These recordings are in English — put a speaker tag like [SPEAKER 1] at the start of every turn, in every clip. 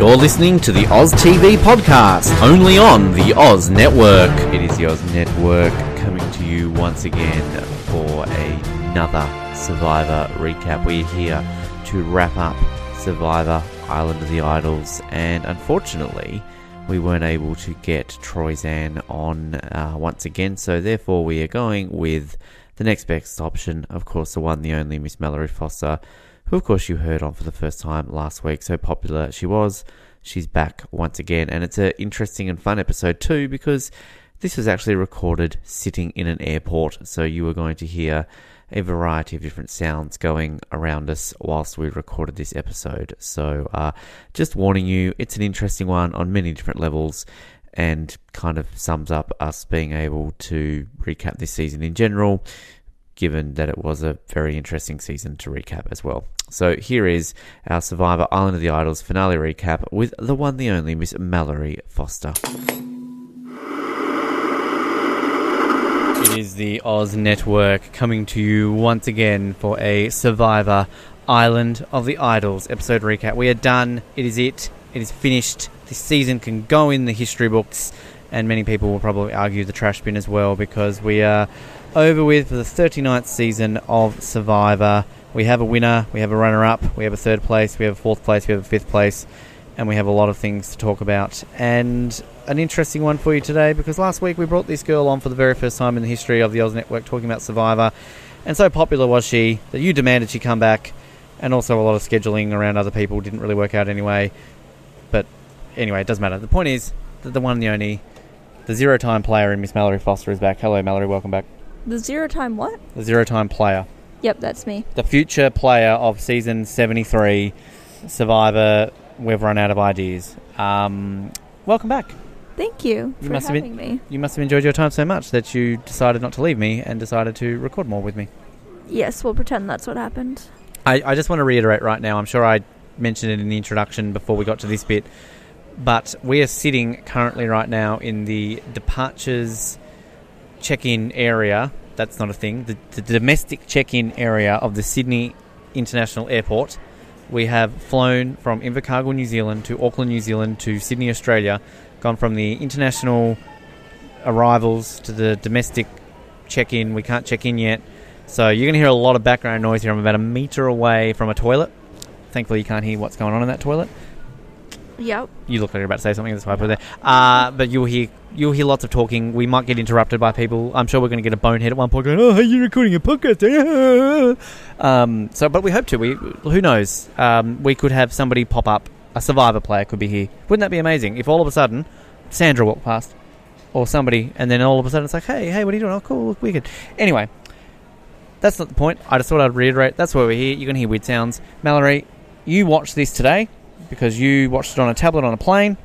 [SPEAKER 1] You're listening to the Oz TV podcast, only on the Oz Network. It is the Oz Network coming to you once again for another Survivor recap. We're here to wrap up Survivor Island of the Idols, and unfortunately, we weren't able to get Troyzan on uh, once again, so therefore, we are going with the next best option, of course, the one, the only Miss Mallory Foster who of course you heard on for the first time last week. So popular she was. She's back once again, and it's an interesting and fun episode too because this was actually recorded sitting in an airport. So you were going to hear a variety of different sounds going around us whilst we recorded this episode. So uh, just warning you, it's an interesting one on many different levels and kind of sums up us being able to recap this season in general given that it was a very interesting season to recap as well. So here is our Survivor Island of the Idols finale recap with the one, the only Miss Mallory Foster. It is the Oz Network coming to you once again for a Survivor Island of the Idols episode recap. We are done. It is it. It is finished. This season can go in the history books, and many people will probably argue the trash bin as well because we are over with for the 39th season of Survivor. We have a winner, we have a runner up, we have a third place, we have a fourth place, we have a fifth place, and we have a lot of things to talk about. And an interesting one for you today because last week we brought this girl on for the very first time in the history of the Oz Network talking about Survivor. And so popular was she that you demanded she come back, and also a lot of scheduling around other people didn't really work out anyway. But anyway, it doesn't matter. The point is that the one and the only, the zero time player in Miss Mallory Foster is back. Hello, Mallory, welcome back.
[SPEAKER 2] The zero time what?
[SPEAKER 1] The zero time player.
[SPEAKER 2] Yep, that's me.
[SPEAKER 1] The future player of season 73, Survivor, we've run out of ideas. Um, welcome back.
[SPEAKER 2] Thank you,
[SPEAKER 1] You
[SPEAKER 2] for
[SPEAKER 1] must have
[SPEAKER 2] having me.
[SPEAKER 1] You must have enjoyed your time so much that you decided not to leave me and decided to record more with me.
[SPEAKER 2] Yes, we'll pretend that's what happened.
[SPEAKER 1] I, I just want to reiterate right now, I'm sure I mentioned it in the introduction before we got to this bit, but we are sitting currently right now in the departures check in area. That's not a thing. The, the domestic check in area of the Sydney International Airport. We have flown from Invercargill, New Zealand to Auckland, New Zealand to Sydney, Australia, gone from the international arrivals to the domestic check in. We can't check in yet. So you're going to hear a lot of background noise here. I'm about a metre away from a toilet. Thankfully, you can't hear what's going on in that toilet.
[SPEAKER 2] Yep.
[SPEAKER 1] You look like you're about to say something. That's why I put it there. Uh, but you'll hear you'll hear lots of talking. We might get interrupted by people. I'm sure we're going to get a bonehead at one point going, "Oh, you're recording a podcast." eh?" um, so, but we hope to. We who knows? Um, we could have somebody pop up. A survivor player could be here. Wouldn't that be amazing? If all of a sudden Sandra walked past, or somebody, and then all of a sudden it's like, "Hey, hey, what are you doing? Oh, cool, look wicked." Anyway, that's not the point. I just thought I'd reiterate. That's why we're here. You're going to hear weird sounds. Mallory, you watched this today because you watched it on a tablet on a plane.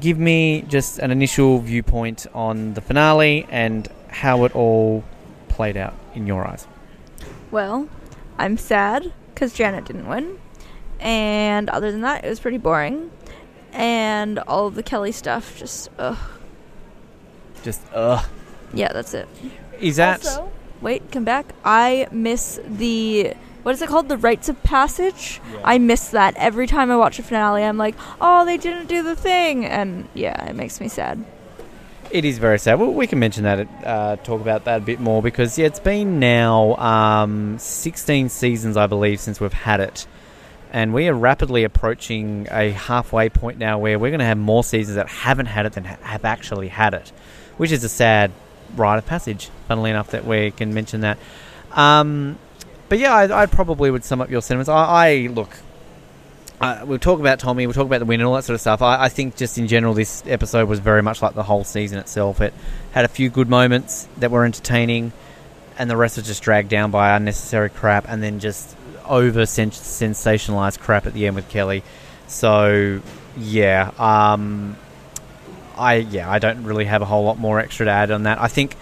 [SPEAKER 1] Give me just an initial viewpoint on the finale and how it all played out in your eyes.
[SPEAKER 2] Well, I'm sad because Janet didn't win. And other than that, it was pretty boring. And all of the Kellee stuff, just, ugh.
[SPEAKER 1] Just, ugh.
[SPEAKER 2] Yeah, that's it.
[SPEAKER 1] Is that.
[SPEAKER 2] Also, wait, come back. I miss the. What is it called? The rites of passage? I miss that. Every time I watch a finale, I'm like, oh, they didn't do the thing. And yeah, it makes me sad.
[SPEAKER 1] It is very sad. Well, we can mention that, uh, talk about that a bit more because yeah, it's been now um, 16 seasons, I believe, since we've had it, and we are rapidly approaching a halfway point now where we're going to have more seasons that haven't had it than ha- have actually had it, which is a sad rite of passage. Funnily enough, that we can mention that. Um, but yeah, I, I probably would sum up your sentiments. I, I look. Uh, we'll talk about Tommy. We'll talk about the win and all that sort of stuff. I, I think just in general, this episode was very much like the whole season itself. It had a few good moments that were entertaining, and the rest was just dragged down by unnecessary crap, and then just over sensationalized crap at the end with Kellee. So yeah, um, I yeah, I don't really have a whole lot more extra to add on that. I think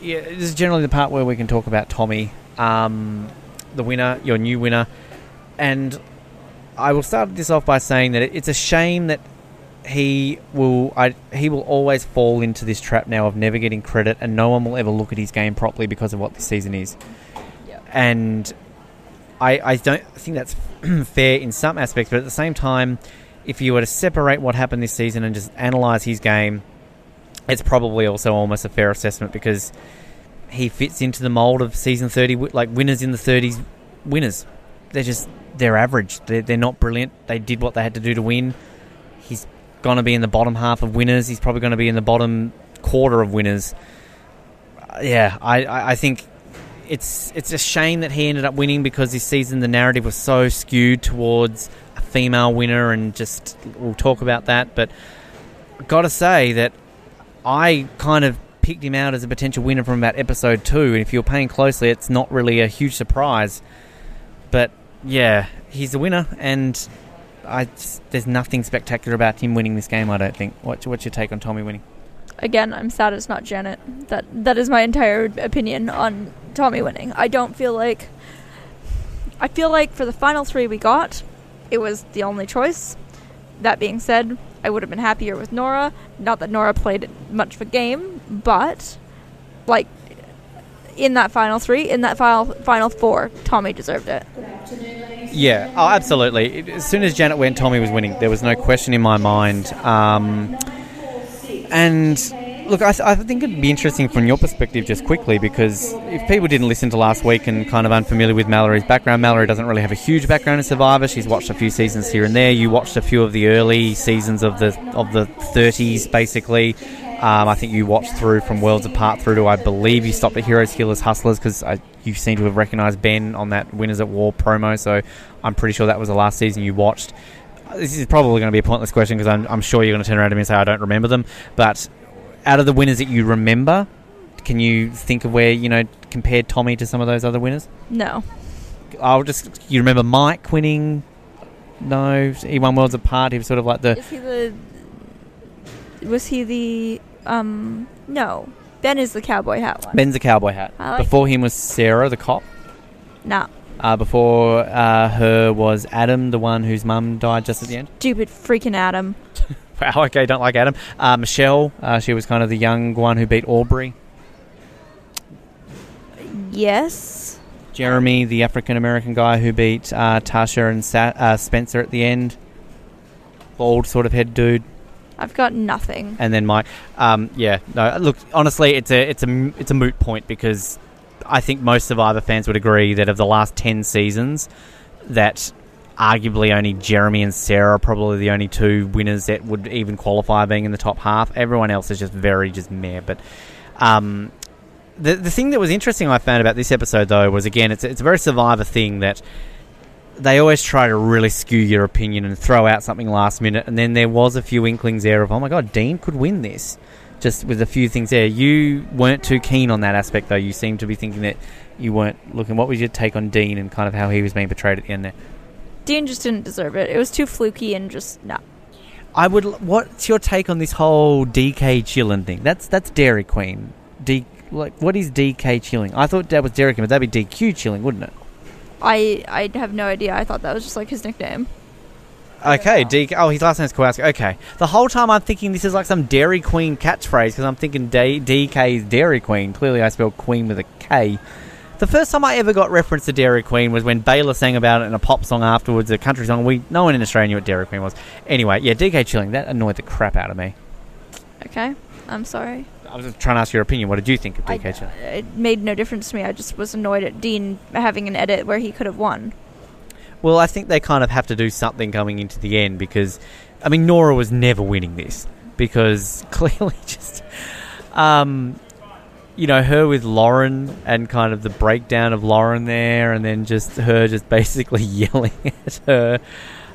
[SPEAKER 1] yeah, this is generally the part where we can talk about Tommy, um, the winner, your new winner, and I will start this off by saying that it's a shame that he will I, he will always fall into this trap now of never getting credit, and no one will ever look at his game properly because of what this season is. And I I don't think that's fair in some aspects, but at the same time, if you were to separate what happened this season and just analyze his game, it's probably also almost a fair assessment because he fits into the mold of season 30, like winners in the 30s, winners. They're just, they're average. They're, they're not brilliant. They did what they had to do to win. He's going to be in the bottom half of winners. He's probably going to be in the bottom quarter of winners. Uh, yeah, I, I, think it's it's a shame that he ended up winning because this season the narrative was so skewed towards a female winner, and just we'll talk about that. But got to say that I kind of picked him out as a potential winner from about episode two, and if you're paying closely, it's not really a huge surprise. But yeah, he's a winner, and I there's nothing spectacular about him winning this game. I don't think. What's what's your take on Tommy winning?
[SPEAKER 2] Again, I'm sad it's not Janet. That that is my entire opinion on Tommy winning. I don't feel like I feel like for the final 3 we got, it was the only choice. That being said, I would have been happier with Noura. Not that Noura played much of a game, but like in that final 3, in that final final 4, Tommy deserved it.
[SPEAKER 1] Yeah, oh, absolutely. As soon as Janet went, Tommy was winning. There was no question in my mind. Um, and look, I, I think it'd be interesting from your perspective, just quickly, because if people didn't listen to last week and kind of unfamiliar with Mallory's background, Mallory doesn't really have a huge background in Survivor. She's watched a few seasons here and there. You watched a few of the early seasons of the of the 30s, basically. Um, I think you watched through from Worlds Apart through to I believe you stopped at Heroes, Healers, Hustlers because you seem to have recognised Ben on that Winners at War promo. So I'm pretty sure that was the last season you watched. This is probably going to be a pointless question because I'm, I'm sure you're going to turn around to me and say I don't remember them. But out of the winners that you remember, can you think of where you know compared Tommy to some of those other winners?
[SPEAKER 2] No.
[SPEAKER 1] I'll just you remember Mike winning. No, he won Worlds Apart. He was sort of like the
[SPEAKER 2] Is he the Was he the um no. Ben is the cowboy hat one.
[SPEAKER 1] Ben's a cowboy hat.
[SPEAKER 2] Like
[SPEAKER 1] Before him was Sarah, the cop.
[SPEAKER 2] Nah.
[SPEAKER 1] Uh, before uh, her was Adam, the one whose mum died just at the end.
[SPEAKER 2] Stupid freaking Adam.
[SPEAKER 1] Wow, okay, don't like Adam. Uh, Michelle, uh, she was kind of the young one who beat Aubrey.
[SPEAKER 2] Yes.
[SPEAKER 1] Jeremy, the African American guy who beat uh, Tasha and Sa- uh, Spencer at the end. Bald sort of head dude.
[SPEAKER 2] I've got nothing.
[SPEAKER 1] and then Mike. Um, yeah, no. Look, honestly, it's a it's a it's a moot point because I think most Survivor fans would agree that of the last ten seasons, that arguably only Jeremy and Sarah are probably the only two winners that would even qualify being in the top half. Everyone else is just very just meh. But um, the the thing that was interesting I found about this episode though was again it's it's a very Survivor thing that they always try to really skew your opinion and throw out something last minute. And then there was a few inklings there of, oh my god, Dean could win this. Just with a few things there. You weren't too keen on that aspect, though. You seemed to be thinking that you weren't looking. What was your take on Dean and kind of how he was being portrayed at the end there?
[SPEAKER 2] Dean just didn't deserve it. It was too fluky and just no.
[SPEAKER 1] I would. What's your take on this whole DK chilling thing? That's that's Dairy Queen. D like what is DK chilling? I thought that was Dairy Queen, but that'd be DQ chilling, wouldn't it?
[SPEAKER 2] I I have no idea. I thought that was just like his nickname.
[SPEAKER 1] Okay, DK. Oh, his last name's Kowalski. Okay. The whole time I'm thinking this is like some Dairy Queen catchphrase because I'm thinking D- DK is Dairy Queen. Clearly, I spelled Queen with a K. The first time I ever got reference to Dairy Queen was when Baylor sang about it in a pop song afterwards, a country song. We no one in Australia knew what Dairy Queen was. Anyway, yeah, DK Chilling. That annoyed the crap out of me.
[SPEAKER 2] Okay. I'm sorry.
[SPEAKER 1] I was just trying to ask your opinion. What did you think of
[SPEAKER 2] I,
[SPEAKER 1] DK Chilling?
[SPEAKER 2] it made no difference to me. I just was annoyed at Dean having an edit where he could have won.
[SPEAKER 1] Well, I think they kind of have to do something coming into the end because, I mean, Noura was never winning this because clearly just, um, you know, her with Lauren and kind of the breakdown of Lauren there, and then just her just basically yelling at her.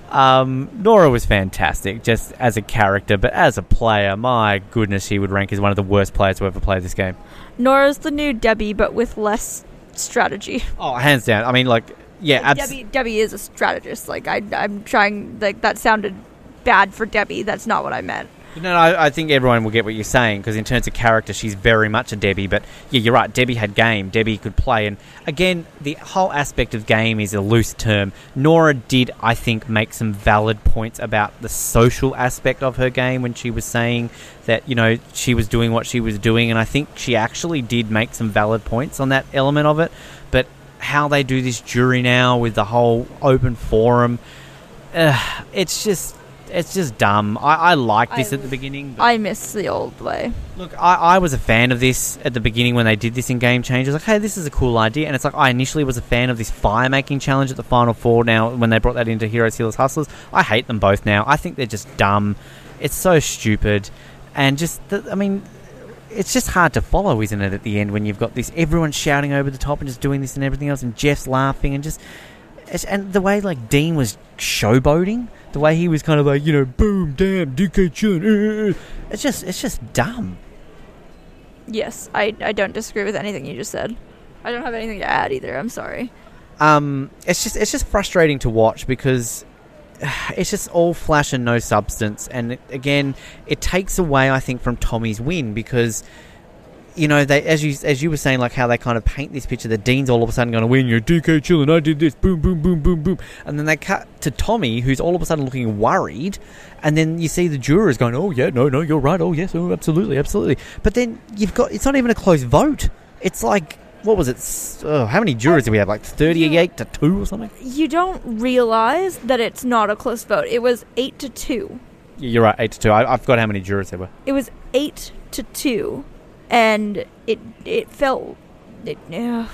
[SPEAKER 1] Um, Noura was fantastic just as a character, but as a player, my goodness, she would rank as one of the worst players to ever play this game.
[SPEAKER 2] Noura's the new Debbie, but with less strategy.
[SPEAKER 1] Oh, hands down. I mean, like, yeah, abs-
[SPEAKER 2] Debbie Debbie is a strategist. Like I I'm trying like that sounded bad for Debbie. That's not what I meant.
[SPEAKER 1] No, no, I, think everyone will get what you're saying because in terms of character, she's very much a Debbie. But yeah, you're right. Debbie had game. Debbie could play, and again, the whole aspect of game is a loose term. Noura did, I think, make some valid points about the social aspect of her game when she was saying that you know she was doing what she was doing, and I think she actually did make some valid points on that element of it. But how they do this jury now with the whole open forum, uh, it's just it's just dumb. I, I liked this
[SPEAKER 2] I-
[SPEAKER 1] at the beginning. But
[SPEAKER 2] I miss the old way.
[SPEAKER 1] Look, I, I was a fan of this at the beginning when they did this in Game Changers. Like, hey, this is a cool idea. And it's like, I initially was a fan of this fire making challenge at the Final Four. Now, when they brought that into Heroes, Healers, Hustlers, I hate them both now. I think they're just dumb. It's so stupid. And just, the, I mean, it's just hard to follow, isn't it, at the end when you've got this, everyone shouting over the top and just doing this and everything else, and Jeff's laughing and just. And the way, like, Dean was showboating, the way he was kind of like, you know, boom, damn, DK chilling. uh, uh, uh. It's just, it's just dumb.
[SPEAKER 2] Yes, I, I don't disagree with anything you just said. I don't have anything to add either. I'm sorry.
[SPEAKER 1] um, it's just it's just frustrating to watch because it's just all flash and no substance. And it, again, it takes away, I think, from Tommy's win because you know they as you as you were saying, like how they kind of paint this picture The Dean's all of a sudden going to win. You're DK chilling. I did this. Boom, boom, boom, boom, boom. And then they cut to Tommy, who's all of a sudden looking worried. And then you see the jurors going, "Oh yeah, no, no, you're right. Oh yes, oh absolutely, absolutely." But then you've got it's not even a close vote. It's like what was it? Oh, how many jurors do we have? Like thirty-eight to two or something.
[SPEAKER 2] You don't realize that it's not a close vote. It was eight to two.
[SPEAKER 1] You're right, eight to two. I, I forgot how many jurors there were.
[SPEAKER 2] It was eight to two, and it it felt it. ugh,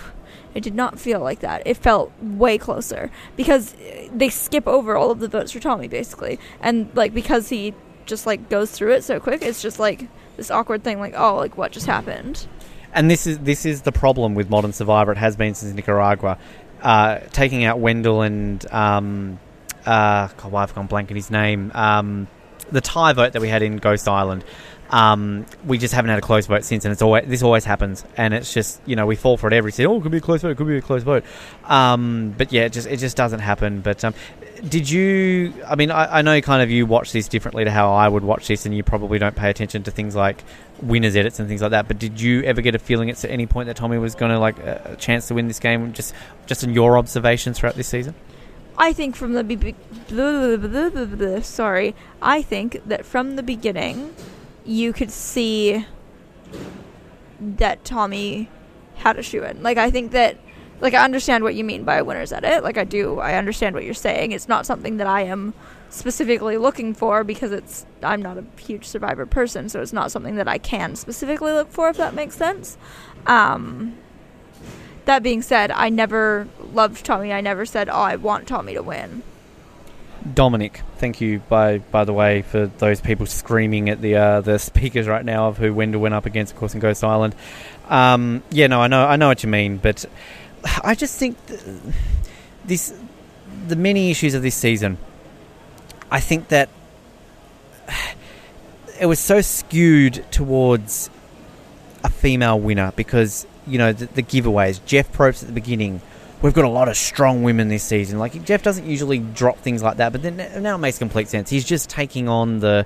[SPEAKER 2] it did not feel like that. It felt way closer because uh, they skip over all of the votes for Tommy basically, and like because he just like goes through it so quick, it's just like this awkward thing. Like oh, like what just happened?
[SPEAKER 1] And this is this is the problem with modern Survivor. It has been since Nicaragua, uh, taking out Wendell and um, uh, God, why I've gone blank in his name. Um, the tie vote that we had in Ghost Island. Um, we just haven't had a close vote since, and it's always this always happens, and it's just you know we fall for it every season. Oh, it could be a close vote, it could be a close vote. Um, but yeah, it just it just doesn't happen. But um, did you? I mean, I, I know kind of you watch this differently to how I would watch this, and you probably don't pay attention to things like winners edits and things like that. But did you ever get a feeling at any point that Tommy was going to like a chance to win this game? Just just in your observations throughout this season.
[SPEAKER 2] I think from the be- sorry, I think that from the beginning, you could see that Tommy had a shoe in. Like I think that, like I understand what you mean by a winner's edit. Like I do, I understand what you're saying. It's not something that I am specifically looking for because it's I'm not a huge Survivor person, so it's not something that I can specifically look for. If that makes sense. Um, that being said, I never loved Tommy. I never said, "Oh, I want Tommy to win."
[SPEAKER 1] Dominic, thank you by by the way for those people screaming at the uh, the speakers right now of who Wendell went up against, of course, in Ghost Island. Um, yeah, no, I know, I know what you mean, but I just think th- this the many issues of this season. I think that it was so skewed towards a female winner because you know the, the giveaways. Jeff Probst at the beginning. We've got a lot of strong women this season. Like Jeff doesn't usually drop things like that, but then now it makes complete sense. He's just taking on the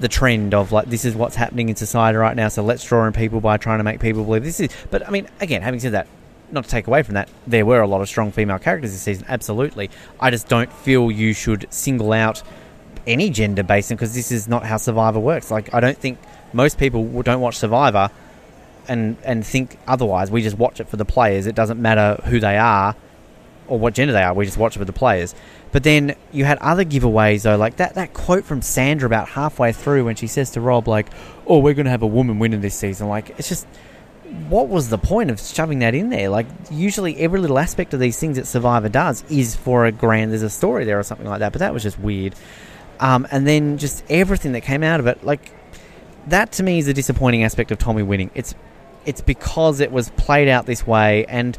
[SPEAKER 1] the trend of like this is what's happening in society right now. So let's draw in people by trying to make people believe this is. But I mean, again, having said that, not to take away from that, there were a lot of strong female characters this season. Absolutely, I just don't feel you should single out any gender based because this is not how Survivor works. Like I don't think most people don't watch Survivor and and think otherwise. We just watch it for the players. It doesn't matter who they are or what gender they are. We just watch it for the players. But then you had other giveaways though, like that that quote from Sandra about halfway through when she says to Rob like, "Oh, we're going to have a woman winning this season." Like it's just what was the point of shoving that in there? Like usually every little aspect of these things that Survivor does is for a grand there's a story there or something like that. But that was just weird. Um, and then just everything that came out of it, like that to me is a disappointing aspect of Tommy winning. It's it's because it was played out this way, and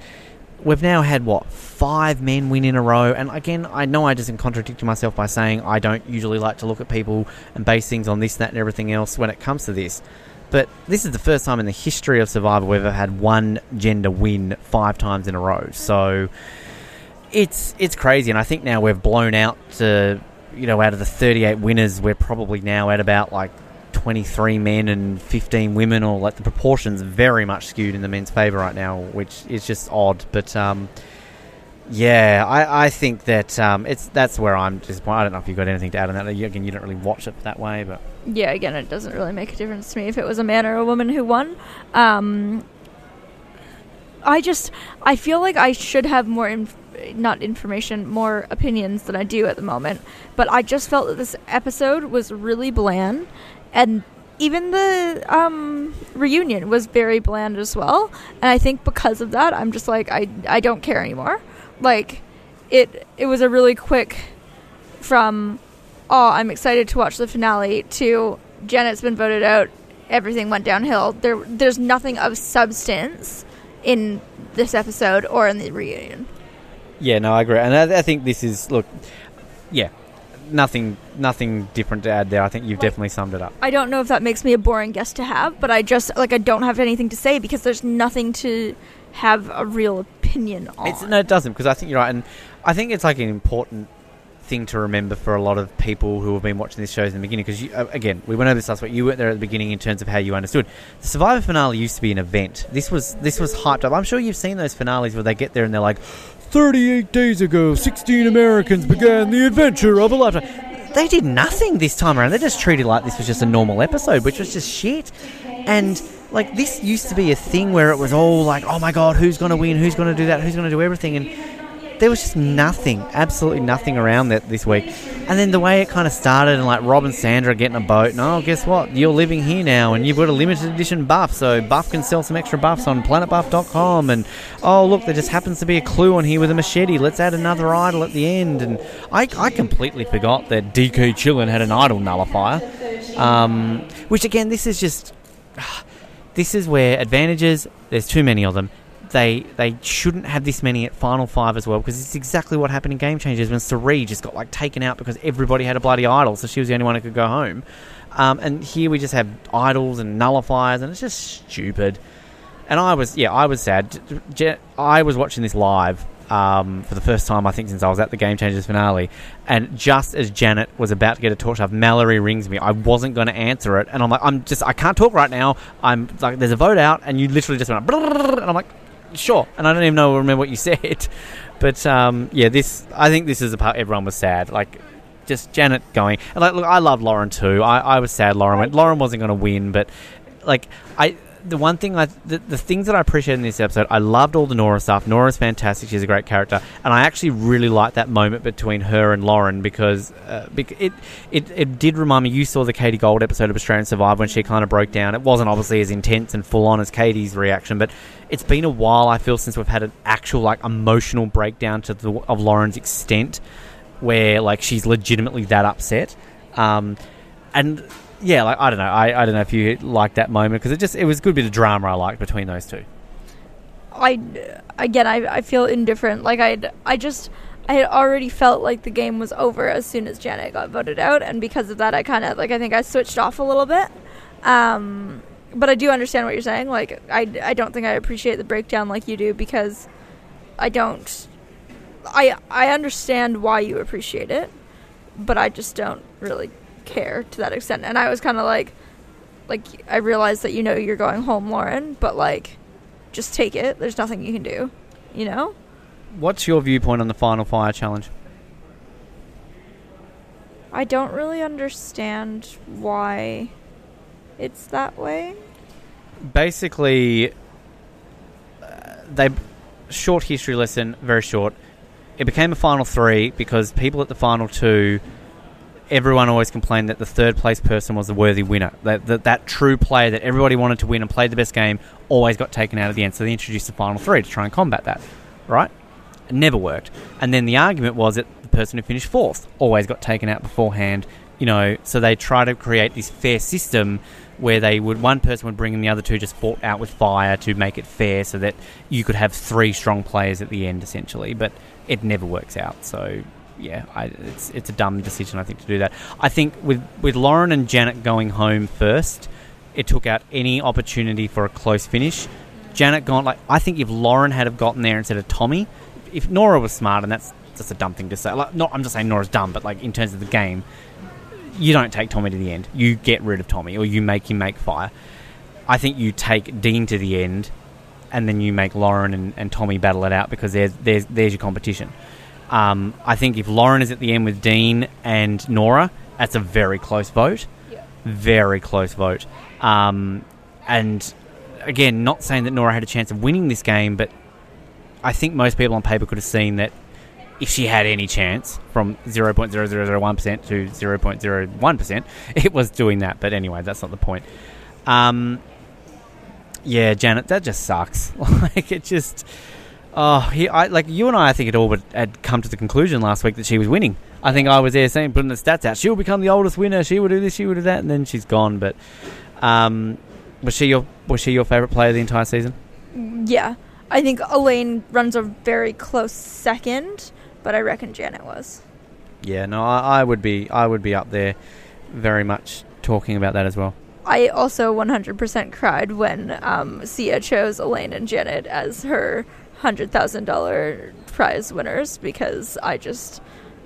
[SPEAKER 1] we've now had what five men win in a row. And again, I know I just contradicted myself by saying I don't usually like to look at people and base things on this, that, and everything else when it comes to this. But this is the first time in the history of Survivor we've ever had one gender win five times in a row. So it's it's crazy, and I think now we've blown out to you know out of the 38 winners, we're probably now at about like 23 men and 15 women, or like the proportions very much skewed in the men's favour right now, which is just odd. But um, yeah, I, I think that um, it's that's where I'm disappointed. I don't know if you've got anything to add on that. Again, you don't really watch it that way, but
[SPEAKER 2] Yeah, again, it doesn't really make a difference to me if it was a man or a woman who won. Um, I just I feel like I should have more inf- not information, more opinions than I do at the moment. But I just felt that this episode was really bland, and even the um, reunion was very bland as well. And I think because of that, I'm just like I I don't care anymore. Like it it was a really quick from oh I'm excited to watch the finale to Janet's been voted out. Everything went downhill. There there's nothing of substance in this episode or in the reunion.
[SPEAKER 1] Yeah, no, I agree, and I, I think this is look, yeah, nothing, nothing different to add there. I think you've definitely summed it up.
[SPEAKER 2] I don't know if that makes me a boring guest to have, but I just like I don't have anything to say because there's nothing to have a real opinion on.
[SPEAKER 1] It's, no, it doesn't because I think you're right, and I think it's like an important thing to remember for a lot of people who have been watching this show in the beginning. Because uh, again, we went over this last week. You weren't there at the beginning in terms of how you understood. The Survivor finale used to be an event. This was this was hyped up. I'm sure you've seen those finales where they get there and they're like, 38 days ago, 16 Americans began the adventure of a lifetime. They did nothing this time around. They just treated like this was just a normal episode, which was just shit. And like this used to be a thing where it was all like, oh my god, who's going to win? Who's going to do that? Who's going to do everything? And there was just nothing, absolutely nothing around that this week. And then the way it kind of started, and like Rob and Sandra getting a boat, and oh, guess what? You're living here now, and you've got a limited edition buff, so Buff can sell some extra buffs on planetbuff.com. And oh, look, there just happens to be a clue on here with a machete. Let's add another idol at the end. And I, I completely forgot that DK Chillin had an idol nullifier. Um, which again, this is just. This is where advantages, there's too many of them they they shouldn't have this many at final five as well because it's exactly what happened in Game Changers when Cirie just got like taken out because everybody had a bloody idol, so she was the only one who could go home. Um, and here we just have idols and nullifiers, and it's just stupid. And I was yeah, I was sad. I was watching this live um, for the first time I think since I was at the Game Changers finale, and just as Janet was about to get a torch off, Mallory rings me. I wasn't going to answer it, and I'm like, I'm just I can't talk right now. I'm like, there's a vote out, and you literally just went, and I'm like, sure. And I don't even know remember what you said, but um, yeah, this I think this is the part everyone was sad. Like just Janet going. And like, look, I love Lauren too. I, I was sad Lauren went. Lauren wasn't going to win, but like I the one thing I the, the things that I appreciate in this episode, I loved all the Noura stuff. Noura's fantastic; she's a great character, and I actually really liked that moment between her and Lauren because uh, it it it did remind me. You saw the Katie Gold episode of Australian Survivor when she kind of broke down. It wasn't obviously as intense and full on as Katie's reaction, but it's been a while. I feel since we've had an actual like emotional breakdown to the of Lauren's extent, where like she's legitimately that upset. Um, and yeah, like I don't know, I, I don't know if you like that moment because it just it was a good bit of drama I liked between those two.
[SPEAKER 2] I again, I, I feel indifferent. Like I I just I had already felt like the game was over as soon as Janet got voted out, and because of that, I kind of like I think I switched off a little bit. Um, but I do understand what you're saying. Like I I don't think I appreciate the breakdown like you do because I don't. I I understand why you appreciate it, but I just don't really care to that extent. And I was kind of like, like I realized that you know you're going home, Lauren, but like, just take it. There's nothing you can do, you know.
[SPEAKER 1] What's your viewpoint on the final fire challenge?
[SPEAKER 2] I don't really understand why it's that way.
[SPEAKER 1] Basically, uh, they short history lesson, very short. It became a final three because people at the final two everyone always complained that the third place person was the worthy winner. That, that, that true player that everybody wanted to win and played the best game always got taken out at the end. So they introduced the final three to try and combat that, right? It never worked. And then the argument was that the person who finished fourth always got taken out beforehand. You know, so they try to create this fair system where they would one person would bring in the other two just fought out with fire to make it fair, so that you could have three strong players at the end, essentially. But it never works out. So yeah, I, it's it's a dumb decision I think to do that. I think with with Lauren and Janet going home first, it took out any opportunity for a close finish. Janet gone like I think if Lauren had have gotten there instead of Tommy, if Noura was smart and that's just a dumb thing to say. Like, not I'm just saying Noura's dumb, but like in terms of the game, you don't take Tommy to the end. You get rid of Tommy or you make him make fire. I think you take Dean to the end, and then you make Lauren and, and Tommy battle it out because there's there's there's your competition. Um, I think if Lauren is at the end with Dean and Noura, that's a very close vote. Yeah. Very close vote. Um, and again, not saying that Noura had a chance of winning this game, but I think most people on paper could have seen that if she had any chance from 0.0001% to 0.01%, it was doing that. But anyway, that's not the point. Um, yeah, Janet, that just sucks. like, it just. Oh, he, I, like you and I, I think it all but had come to the conclusion last week that she was winning. I think I was there saying, putting the stats out. She'll become the oldest winner. She will do this. She will do that, and then she's gone. But um, was she your was she your favorite player the entire season?
[SPEAKER 2] Yeah, I think Elaine runs a very close second, but I reckon Janet was.
[SPEAKER 1] Yeah, no, I, I would be I would be up there, very much talking about that as well.
[SPEAKER 2] I also 100% cried when um, Sia chose Elaine and Janet as her $100,000 prize winners because I just,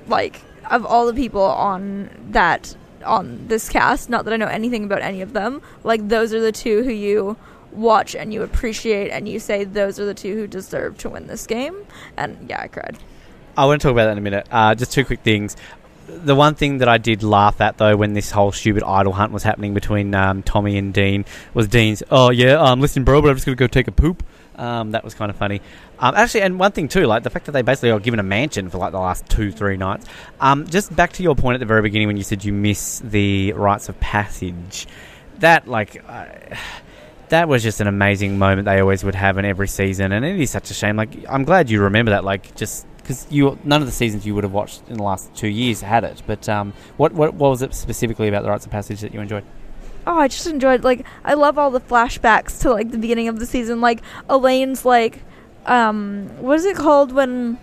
[SPEAKER 2] like, of all the people on that, on this cast, not that I know anything about any of them, like, those are the two who you watch and you appreciate and you say those are the two who deserve to win this game. And yeah, I cried.
[SPEAKER 1] I want to talk about that in a minute. Uh, just two quick things. The one thing that I did laugh at though when this whole stupid idol hunt was happening between um, Tommy and Dean was Dean's. Oh yeah, um, listen, bro, but I'm just gonna go take a poop. Um, that was kind of funny. Um, actually, and one thing too, like the fact that they basically are given a mansion for like the last two, three nights. Um, just back to your point at the very beginning when you said you miss the rites of passage. That like. Uh, that was just an amazing moment they always would have in every season, and it is such a shame. Like, I'm glad you remember that. Like, just because you none of the seasons you would have watched in the last two years had it. But um, what, what what was it specifically about the rites of passage that you enjoyed?
[SPEAKER 2] Oh, I just enjoyed like I love all the flashbacks to like the beginning of the season. Like Elaine's like, um, what is it called when?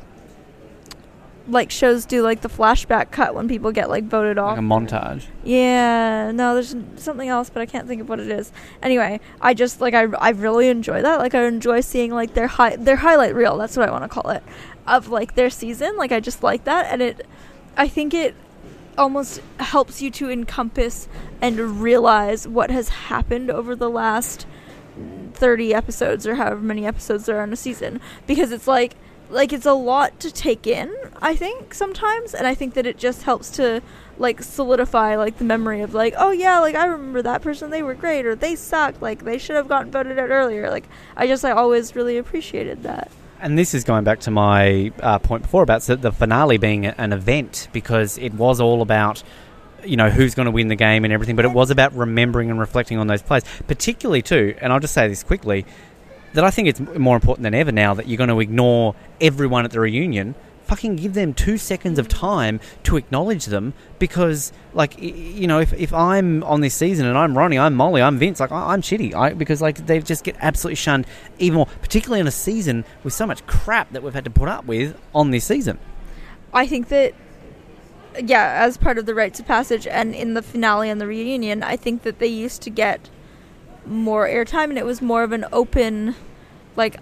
[SPEAKER 2] Like shows do like the flashback cut when people get like voted off.
[SPEAKER 1] Like a montage.
[SPEAKER 2] Yeah, no, there's something else, but I can't think of what it is. Anyway, I just like I, I really enjoy that. Like I enjoy seeing like their high their highlight reel. That's what I want to call it of like their season. Like I just like that, and it, I think it almost helps you to encompass and realize what has happened over the last 30 episodes or however many episodes there are in a season. Because it's like like it's a lot to take in i think sometimes. And i think that it just helps to like solidify like the memory of like oh yeah like i remember that person. They were great or they sucked. Like they should have gotten voted out earlier. Like i just i always really appreciated that
[SPEAKER 1] and this is going back to my uh, point before about the finale being an event because it was all about you know who's going to win the game and everything, but it was about remembering and reflecting on those plays, particularly too. And I'll just say this quickly that I think it's more important than ever now that you're going to ignore everyone at the reunion fucking give them two seconds of time to acknowledge them because, like, you know, if, if I'm on this season and I'm Ronnie, I'm Molly, I'm Vince, like, I, am shitty. I, because, like, they just get absolutely shunned even more, particularly in a season with so much crap that we've had to put up with on this season.
[SPEAKER 2] I think that, yeah, as part of the rites of passage and in the finale and the reunion, I think that they used to get more airtime and it was more of an open, like,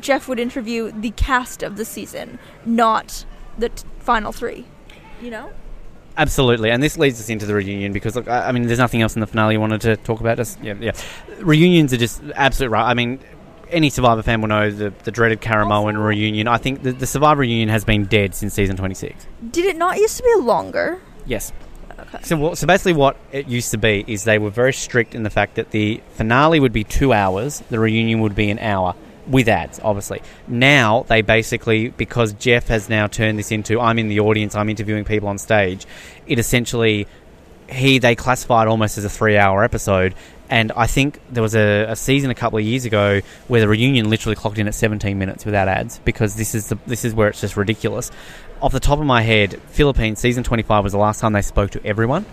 [SPEAKER 2] Jeff would interview the cast of the season, not the t- final three. You know?
[SPEAKER 1] Absolutely, and this leads us into the reunion because, look, I, I mean, there's nothing else in the finale you wanted to talk about. Just yeah, yeah, reunions are just absolute right. I mean, any Survivor fan will know the, the dreaded Caramoan reunion. I think the, the Survivor reunion has been dead since season 26.
[SPEAKER 2] Did it not used to be longer?
[SPEAKER 1] Yes. Okay. So, so basically, what it used to be is they were very strict in the fact that the finale would be two hours, the reunion would be an hour with ads, obviously. Now they basically, because Jeff has now turned this into, I'm in the audience, I'm interviewing people on stage. It essentially, he they classified almost as a three-hour episode. And I think there was a, a, season a couple of years ago where the reunion literally clocked in at 17 minutes without ads because this is the this is where it's just ridiculous. Off the top of my head, Philippines season 25 was the last time they spoke to everyone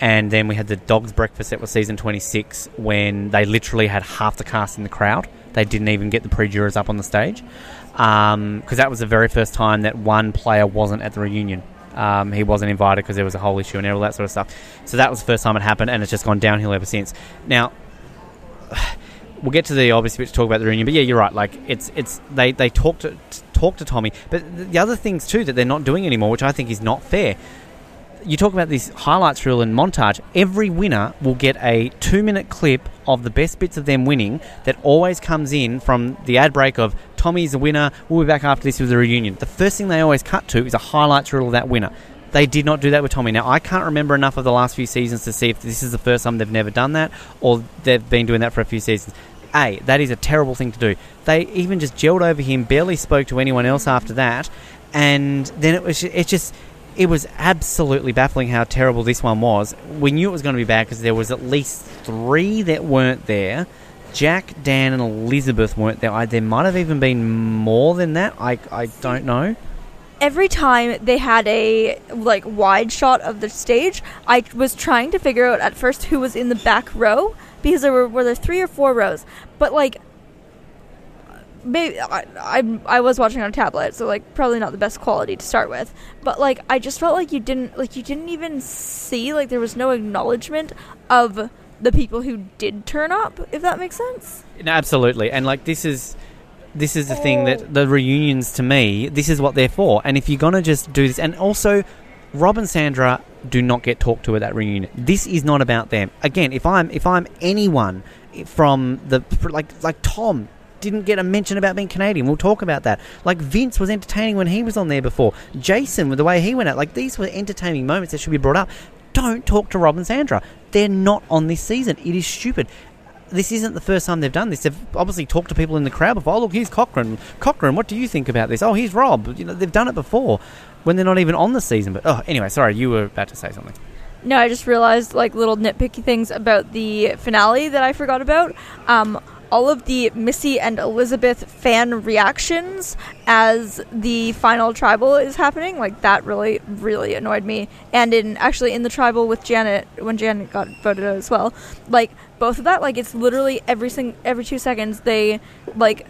[SPEAKER 1] and then we had the Dogs Breakfast that was season 26 when they literally had half the cast in the crowd. They didn't even get the pre-jurors up on the stage because um, that was the very first time that one player wasn't at the reunion. Um, he wasn't invited because there was a whole issue and all that sort of stuff. So that was the first time it happened, and it's just gone downhill ever since. Now, we'll get to the obvious bit to talk about the reunion, but yeah, you're right. Like it's it's they they talk to talk to Tommy, but the other things too that they're not doing anymore, which I think is not fair you talk about this highlights reel and montage. Every winner will get a two minute clip of the best bits of them winning that always comes in from the ad break of Tommy's the winner. We'll be back after this with a reunion. The first thing they always cut to is a highlights reel of that winner. They did not do that with Tommy. Now, I can't remember enough of the last few seasons to see if this is the first time they've never done that or they've been doing that for a few seasons. A, that is a terrible thing to do. They even just gelled over him, barely spoke to anyone else after that, and then it was it just it was absolutely baffling how terrible this one was. We knew it was going to be bad because there was at least three that weren't there. Jack, Dan, and Elizabeth weren't there. I, there might have even been more than that. I, I don't know.
[SPEAKER 2] Every time they had a like wide shot of the stage, I was trying to figure out at first who was in the back row because there were were there three or four rows, but like maybe I, I I was watching on a tablet, so like probably not the best quality to start with. But like I just felt like you didn't like you didn't even see like there was no acknowledgement of the people who did turn up. If that makes sense.
[SPEAKER 1] Absolutely, and like this is this is the thing that the reunions to me this is what they're for. And if you're gonna just do this, and also Rob and Sandra do not get talked to at that reunion. This is not about them. Again, if I'm if I'm anyone from the like like Tom didn't get a mention about being Canadian. We'll talk about that. Like Vince was entertaining when he was on there before. Jason with the way he went out. Like these were entertaining moments that should be brought up. Don't talk to Rob and Sandra. They're not on this season. It is stupid. This isn't the first time they've done this. They've obviously talked to people in the crowd before. Oh, look, here's Cochran. Cochran, what do you think about this? Oh, here's Rob. You know, they've done it before when they're not even on the season. But oh, anyway, sorry, you were about to say something.
[SPEAKER 2] No, I just realized like little nitpicky things about the finale that I forgot about. Um, all of the Missy and Elizabeth fan reactions as the final tribal is happening, like that really, really annoyed me. And in actually in the tribal with Janet, when Janet got voted out as well, like both of that, like it's literally every sing- every two seconds they like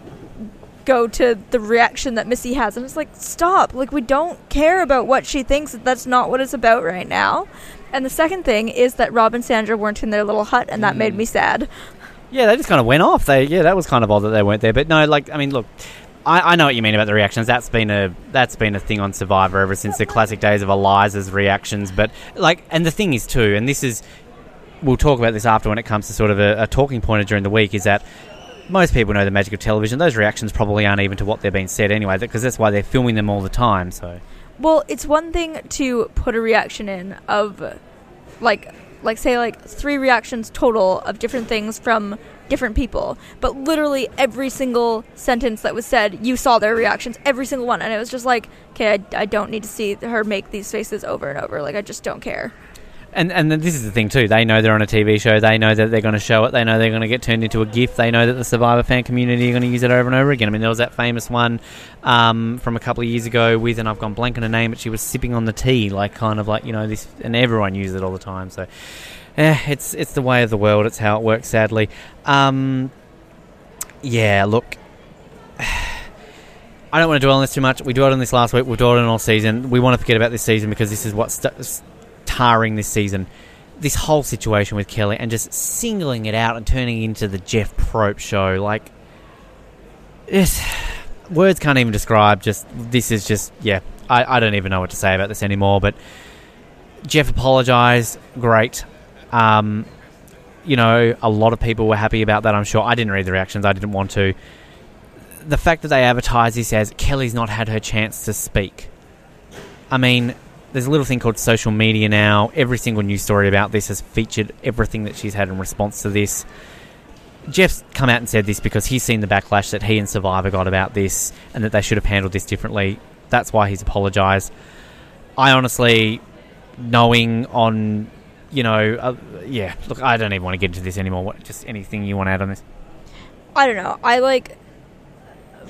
[SPEAKER 2] go to the reaction that Missy has, and it's like stop, like we don't care about what she thinks. That's not what it's about right now. And the second thing is that Rob and Sandra weren't in their little hut, and that made mm. me sad.
[SPEAKER 1] Yeah, they just kind of went off. They yeah, that was kind of odd that they weren't there. But no, like I mean, look, I, I know what you mean about the reactions. That's been a that's been a thing on Survivor ever since the classic days of Eliza's reactions. But like, and the thing is too, and this is we'll talk about this after when it comes to sort of a, a talking point during the week is that most people know the magic of television. Those reactions probably aren't even to what they're being said anyway, because that's why they're filming them all the time. So
[SPEAKER 2] Well, it's one thing to put a reaction in of like like say like three reactions total of different things from different people, but literally every single sentence that was said, you saw their reactions, every single one, and it was just like, okay, I, I don't need to see her make these faces over and over. Like I just don't care.
[SPEAKER 1] And and this is the thing too. They know they're on a TV show. They know that they're going to show it. They know they're going to get turned into a GIF. They know that the Survivor fan community are going to use it over and over again. I mean, there was that famous one um, from a couple of years ago with, and I've gone blank on her name, but she was sipping on the tea, like kind of like you know this, and everyone uses it all the time. So, eh, it's it's the way of the world. It's how it works. Sadly, um, yeah. Look. I don't want to dwell on this too much. We dwelled on this last week. We've dwelled on all season. We want to forget about this season because this is what st- tarring this season. This whole situation with Kellee and just singling it out and turning into the Jeff Probst show. Like, it's, words can't even describe. Just this is just yeah. I, I don't even know what to say about this anymore. But Jeff apologized. Great. Um, you know, a lot of people were happy about that. I'm sure. I didn't read the reactions. I didn't want to. The fact that they advertise this as Kellee's not had her chance to speak. I mean, there's a little thing called social media now. Every single news story about this has featured everything that she's had in response to this. Jeff's come out and said this because he's seen the backlash that he and Survivor got about this and that they should have handled this differently. That's why he's apologised. I honestly, knowing on, you know, uh, yeah, look, I don't even want to get into this anymore. What, just anything you want to add on this?
[SPEAKER 2] I don't know. I like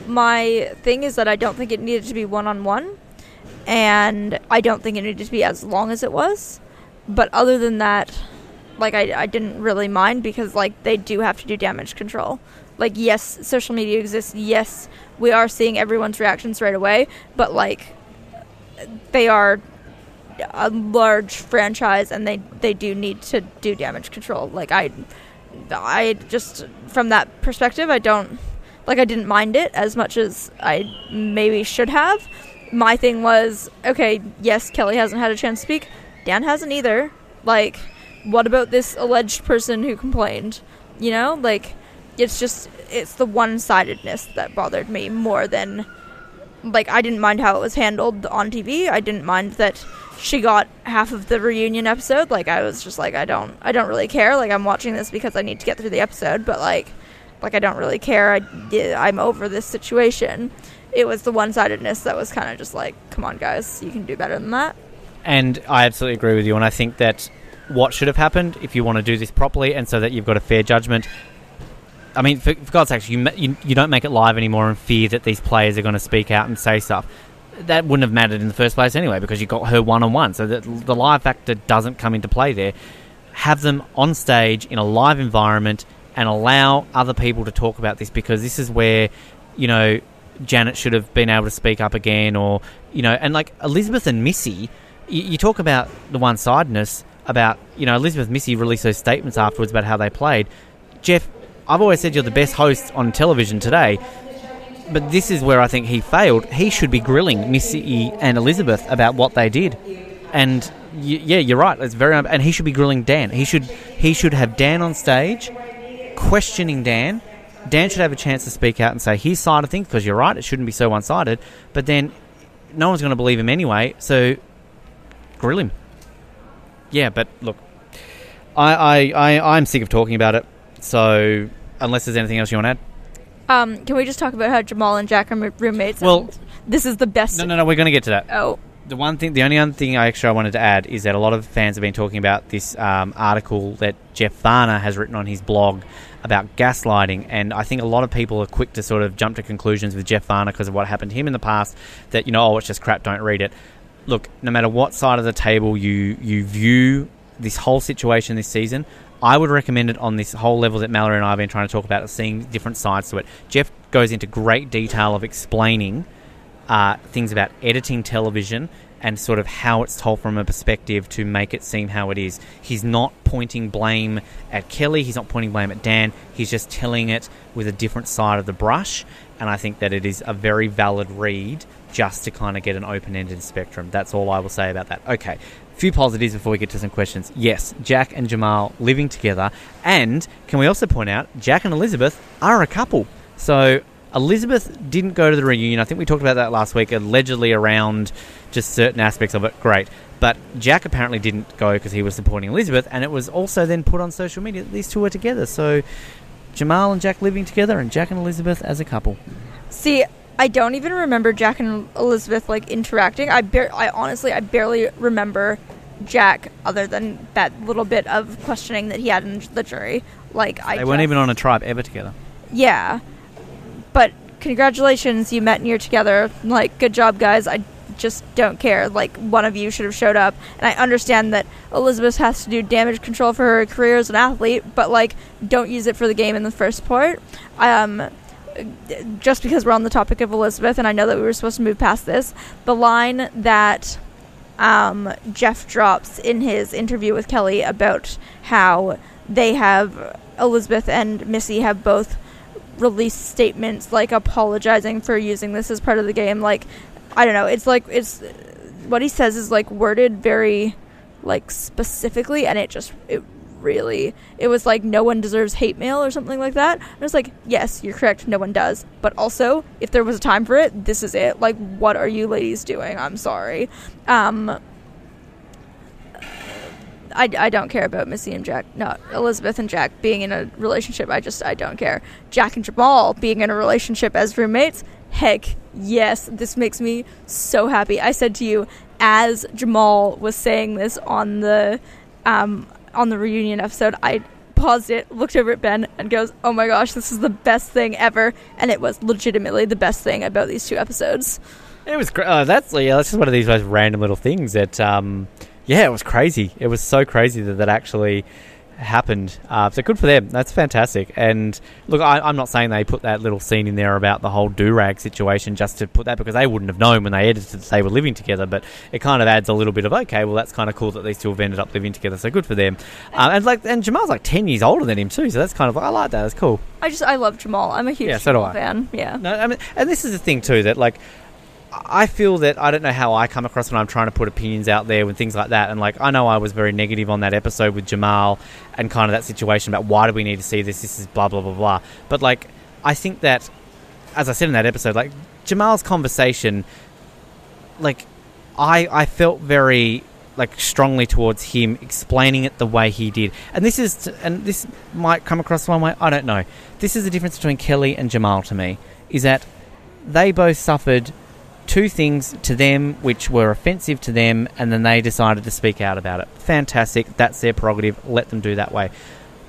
[SPEAKER 2] my thing is that I don't think it needed to be one on one, and I don't think it needed to be as long as it was. But other than that, like I, I didn't really mind because like they do have to do damage control. Like yes, social media exists. Yes, we are seeing everyone's reactions right away, but like they are a large franchise and they they do need to do damage control. Like I I just from that perspective, I don't like I didn't mind it as much as I maybe should have. My thing was, okay, yes, Kellee hasn't had a chance to speak. Dan hasn't either. Like what about this alleged person who complained? You know, like it's just it's the one-sidedness that bothered me more than like I didn't mind how it was handled on TV. I didn't mind that she got half of the reunion episode. Like I was just like I don't I don't really care. Like I'm watching this because I need to get through the episode, but like Like I don't really care. I, I'm over this situation. It was the one-sidedness that was kind of just like, come on, guys, you can do better than that.
[SPEAKER 1] And I absolutely agree with you. And I think that what should have happened if you want to do this properly and so that you've got a fair judgment. I mean, for, for God's sake, you, you you don't make it live anymore and fear that these players are going to speak out and say stuff. That wouldn't have mattered in the first place anyway because you got her one on one. So that the live factor doesn't come into play there. Have them on stage in a live environment and allow other people to talk about this because this is where, you know, Janet should have been able to speak up again or, you know, and like Elizabeth and Missy, you, you talk about the one sidedness about, you know, Elizabeth Missy released those statements afterwards about how they played. Jeff, I've always said you're the best host on television today, but this is where I think he failed. He should be grilling Missy and Elizabeth about what they did. And yeah, you're right. It's very and he should be grilling Dan. He should he should have Dan on stage questioning Dan. Dan should have a chance to speak out and say his side of things because you're right. It shouldn't be so one sided. But then no one's going to believe him anyway. So grill him. Yeah, but look, I, I, I I'm sick of talking about it. So unless there's anything else you want to add.
[SPEAKER 2] Um, can we just talk about how Jamal and Jack are roommates?
[SPEAKER 1] Well-
[SPEAKER 2] this is the best.
[SPEAKER 1] No, no, no. We're going to get to that.
[SPEAKER 2] Oh,
[SPEAKER 1] The one thing, the only other thing I actually I wanted to add is that a lot of fans have been talking about this um, article that Jeff Varner has written on his blog about gaslighting, and I think a lot of people are quick to sort of jump to conclusions with Jeff Varner because of what happened to him in the past. That you know, oh, it's just crap. Don't read it. Look, no matter what side of the table you you view this whole situation this season, I would recommend it on this whole level that Mallory and I have been trying to talk about, seeing different sides to it. Jeff goes into great detail of explaining uh, things about editing television and sort of how it's told from a perspective to make it seem how it is. He's not pointing blame at Kellee, he's not pointing blame at Dan, he's just telling it with a different side of the brush. And I think that it is a very valid read just to kind of get an open ended spectrum. That's all I will say about that. Okay, few positives before we get to some questions. Yes, Jack and Jamal living together. And can we also point out, Jack and Elizabeth are a couple. So Elizabeth didn't go to the reunion. I think we talked about that last week, allegedly around just certain aspects of it. Great. But Jack apparently didn't go because he was supporting Elizabeth, and it was also then put on social media that these two were together. So Jamal and Jack living together, and Jack and Elizabeth as a couple.
[SPEAKER 2] see, I don't even remember Jack and Elizabeth like interacting. I bar- I honestly, I barely remember Jack other than that little bit of questioning that he had in the jury. Like I
[SPEAKER 1] They weren't
[SPEAKER 2] just-
[SPEAKER 1] even on a tribe ever together.
[SPEAKER 2] Yeah. But congratulations, you met and you're together. Like, good job, guys. I just don't care. Like, one of you should have showed up. And I understand that Elizabeth has to do damage control for her career as an athlete, but, like, don't use it for the game in the first part. Um, just because we're on the topic of Elizabeth, and I know that we were supposed to move past this, the line that um, Jeff drops in his interview with Kellee about how they have Elizabeth and Missy have both released statements like apologizing for using this as part of the game. Like, I don't know. It's like it's what he says is like worded very like specifically, and it just it really it was like no one deserves hate mail or something like that. And it's like yes, you're correct, no one does. But also, if there was a time for it, this is it. Like, what are you ladies doing? I'm sorry. Um, I, I don't care about Missy and Jack, no, Elizabeth and Jack being in a relationship. I just, I don't care. Jack and Jamal being in a relationship as roommates, heck yes. This makes me so happy. I said to you, as Jamal was saying this on the, um, on the reunion episode, I paused it, looked over at Ben, and goes, oh my gosh, this is the best thing ever. And it was legitimately the best thing about these two episodes.
[SPEAKER 1] It was cra- uh, that's yeah, that's just one of these most random little things that um, yeah, it was crazy. It was so crazy that that actually happened. Uh, so good for them. That's fantastic. And look, I, I'm not saying they put that little scene in there about the whole do rag situation just to put that because they wouldn't have known when they edited that they were living together. But it kind of adds a little bit of okay, well that's kind of cool that these two have ended up living together. So good for them. Um, and like and Jamal's like ten years older than him too, so that's kind of I like that. That's cool.
[SPEAKER 2] I just, I love Jamal. I'm a huge
[SPEAKER 1] Yeah, so
[SPEAKER 2] Jamal fan. Yeah.
[SPEAKER 1] No, I mean, and this is the thing too that like I feel that I don't know how I come across when I'm trying to put opinions out there and things like that. And like I know I was very negative on that episode with Jamal and kind of that situation about why do we need to see this? This is blah blah blah blah. But like I think that, as I said in that episode, like Jamal's conversation, like I I felt very like strongly towards him explaining it the way he did. And this is, and this might come across one way. I don't know. This is the difference between Kellee and Jamal to me. Is that they both suffered two things to them which were offensive to them, and then they decided to speak out about it. Fantastic. That's their prerogative. Let them do that way.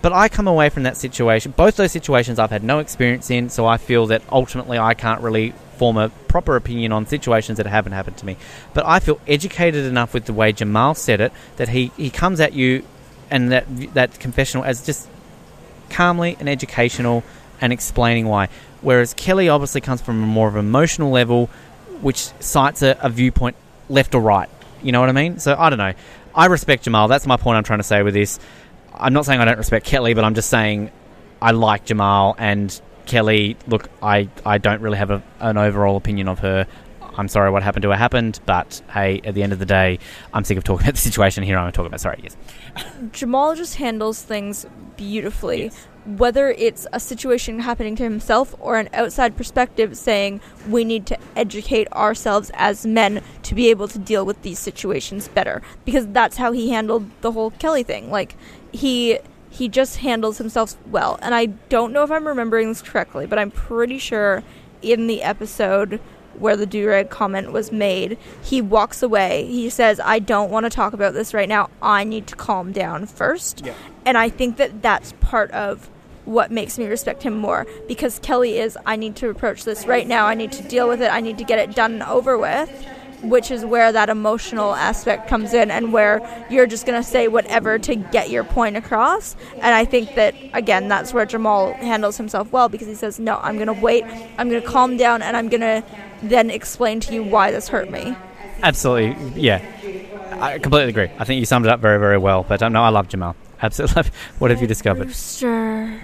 [SPEAKER 1] But I come away from that situation. Both those situations I've had no experience in, so I feel that ultimately I can't really form a proper opinion on situations that haven't happened to me. But I feel educated enough with the way Jamal said it that he, he comes at you and that that confessional as just calmly and educational and explaining why. Whereas Kellee obviously comes from a more of an emotional level, which cites a, a viewpoint left or right. You know what I mean? So I don't know. I respect Jamal. That's my point I'm trying to say with this. I'm not saying I don't respect Kellee, but I'm just saying I like Jamal and Kellee. Look, I, I don't really have a, an overall opinion of her. I'm sorry what happened to her happened, but hey, at the end of the day, I'm sick of talking about the situation here. I'm talking about sorry, yes.
[SPEAKER 2] Jamal just handles things beautifully.
[SPEAKER 1] Yes.
[SPEAKER 2] Whether it's a situation happening to himself or an outside perspective saying we need to educate ourselves as men to be able to deal with these situations better. Because that's how he handled the whole Kellee thing. Like, he he just handles himself well. And I don't know if I'm remembering this correctly, but I'm pretty sure in the episode where the durag comment was made, he walks away. He says, "I don't want to talk about this right now. I need to calm down first.
[SPEAKER 1] Yeah.
[SPEAKER 2] And I think that that's part of what makes me respect him more because Kellee is I need to approach this right now. I need to deal with it. I need to get it done and over with. Which is where that emotional aspect comes in, and where you're just gonna say whatever to get your point across. And I think that again, that's where Jamal handles himself well because he says, "No, I'm gonna wait. I'm gonna calm down, and I'm gonna then explain to you why this hurt me."
[SPEAKER 1] Absolutely, yeah. I completely agree. I think you summed it up very, very well. But um, no, I love Jamal. Absolutely. What have you discovered?
[SPEAKER 2] Rooster.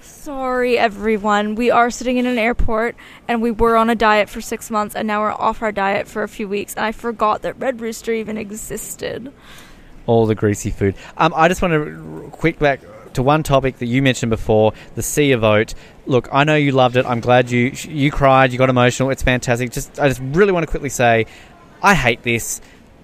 [SPEAKER 2] Sorry, everyone. We are sitting in an airport, and we were on a diet for six months, and now we're off our diet for a few weeks. And I forgot that Red Rooster even existed.
[SPEAKER 1] All the greasy food. Um, I just want to quick back to one topic that you mentioned before, the Sia vote. Look, I know you loved it. I'm glad you you cried. You got emotional. It's fantastic. Just I just really want to quickly say, I hate this.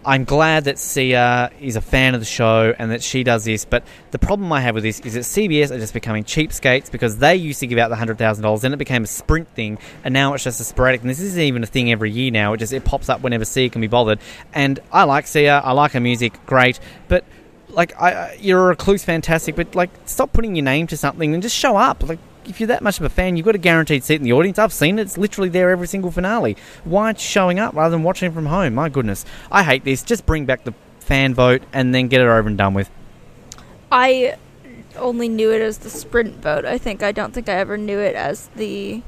[SPEAKER 1] I'm glad that Sia is a fan of the show and that she does this, but the problem I have with this is that CBS are just becoming cheapskates because they used to give out the hundred thousand dollars, then it became a sprint thing, and now it's just a sporadic. And this isn't even a thing every year now. It just it pops up whenever Sia can be bothered. And I like Sia, I like her music, great, but like I, you're a recluse, fantastic, but like stop putting your name to something and just show up. Like if you're that much of a fan, you've got a guaranteed seat in the audience. I've seen it; it's literally there every single finale. Why aren't showing up rather than watching from home? My goodness, I hate this. Just bring back the fan vote and then get it over and done with.
[SPEAKER 2] I only knew it as the sprint vote. I think I don't think I ever knew it as the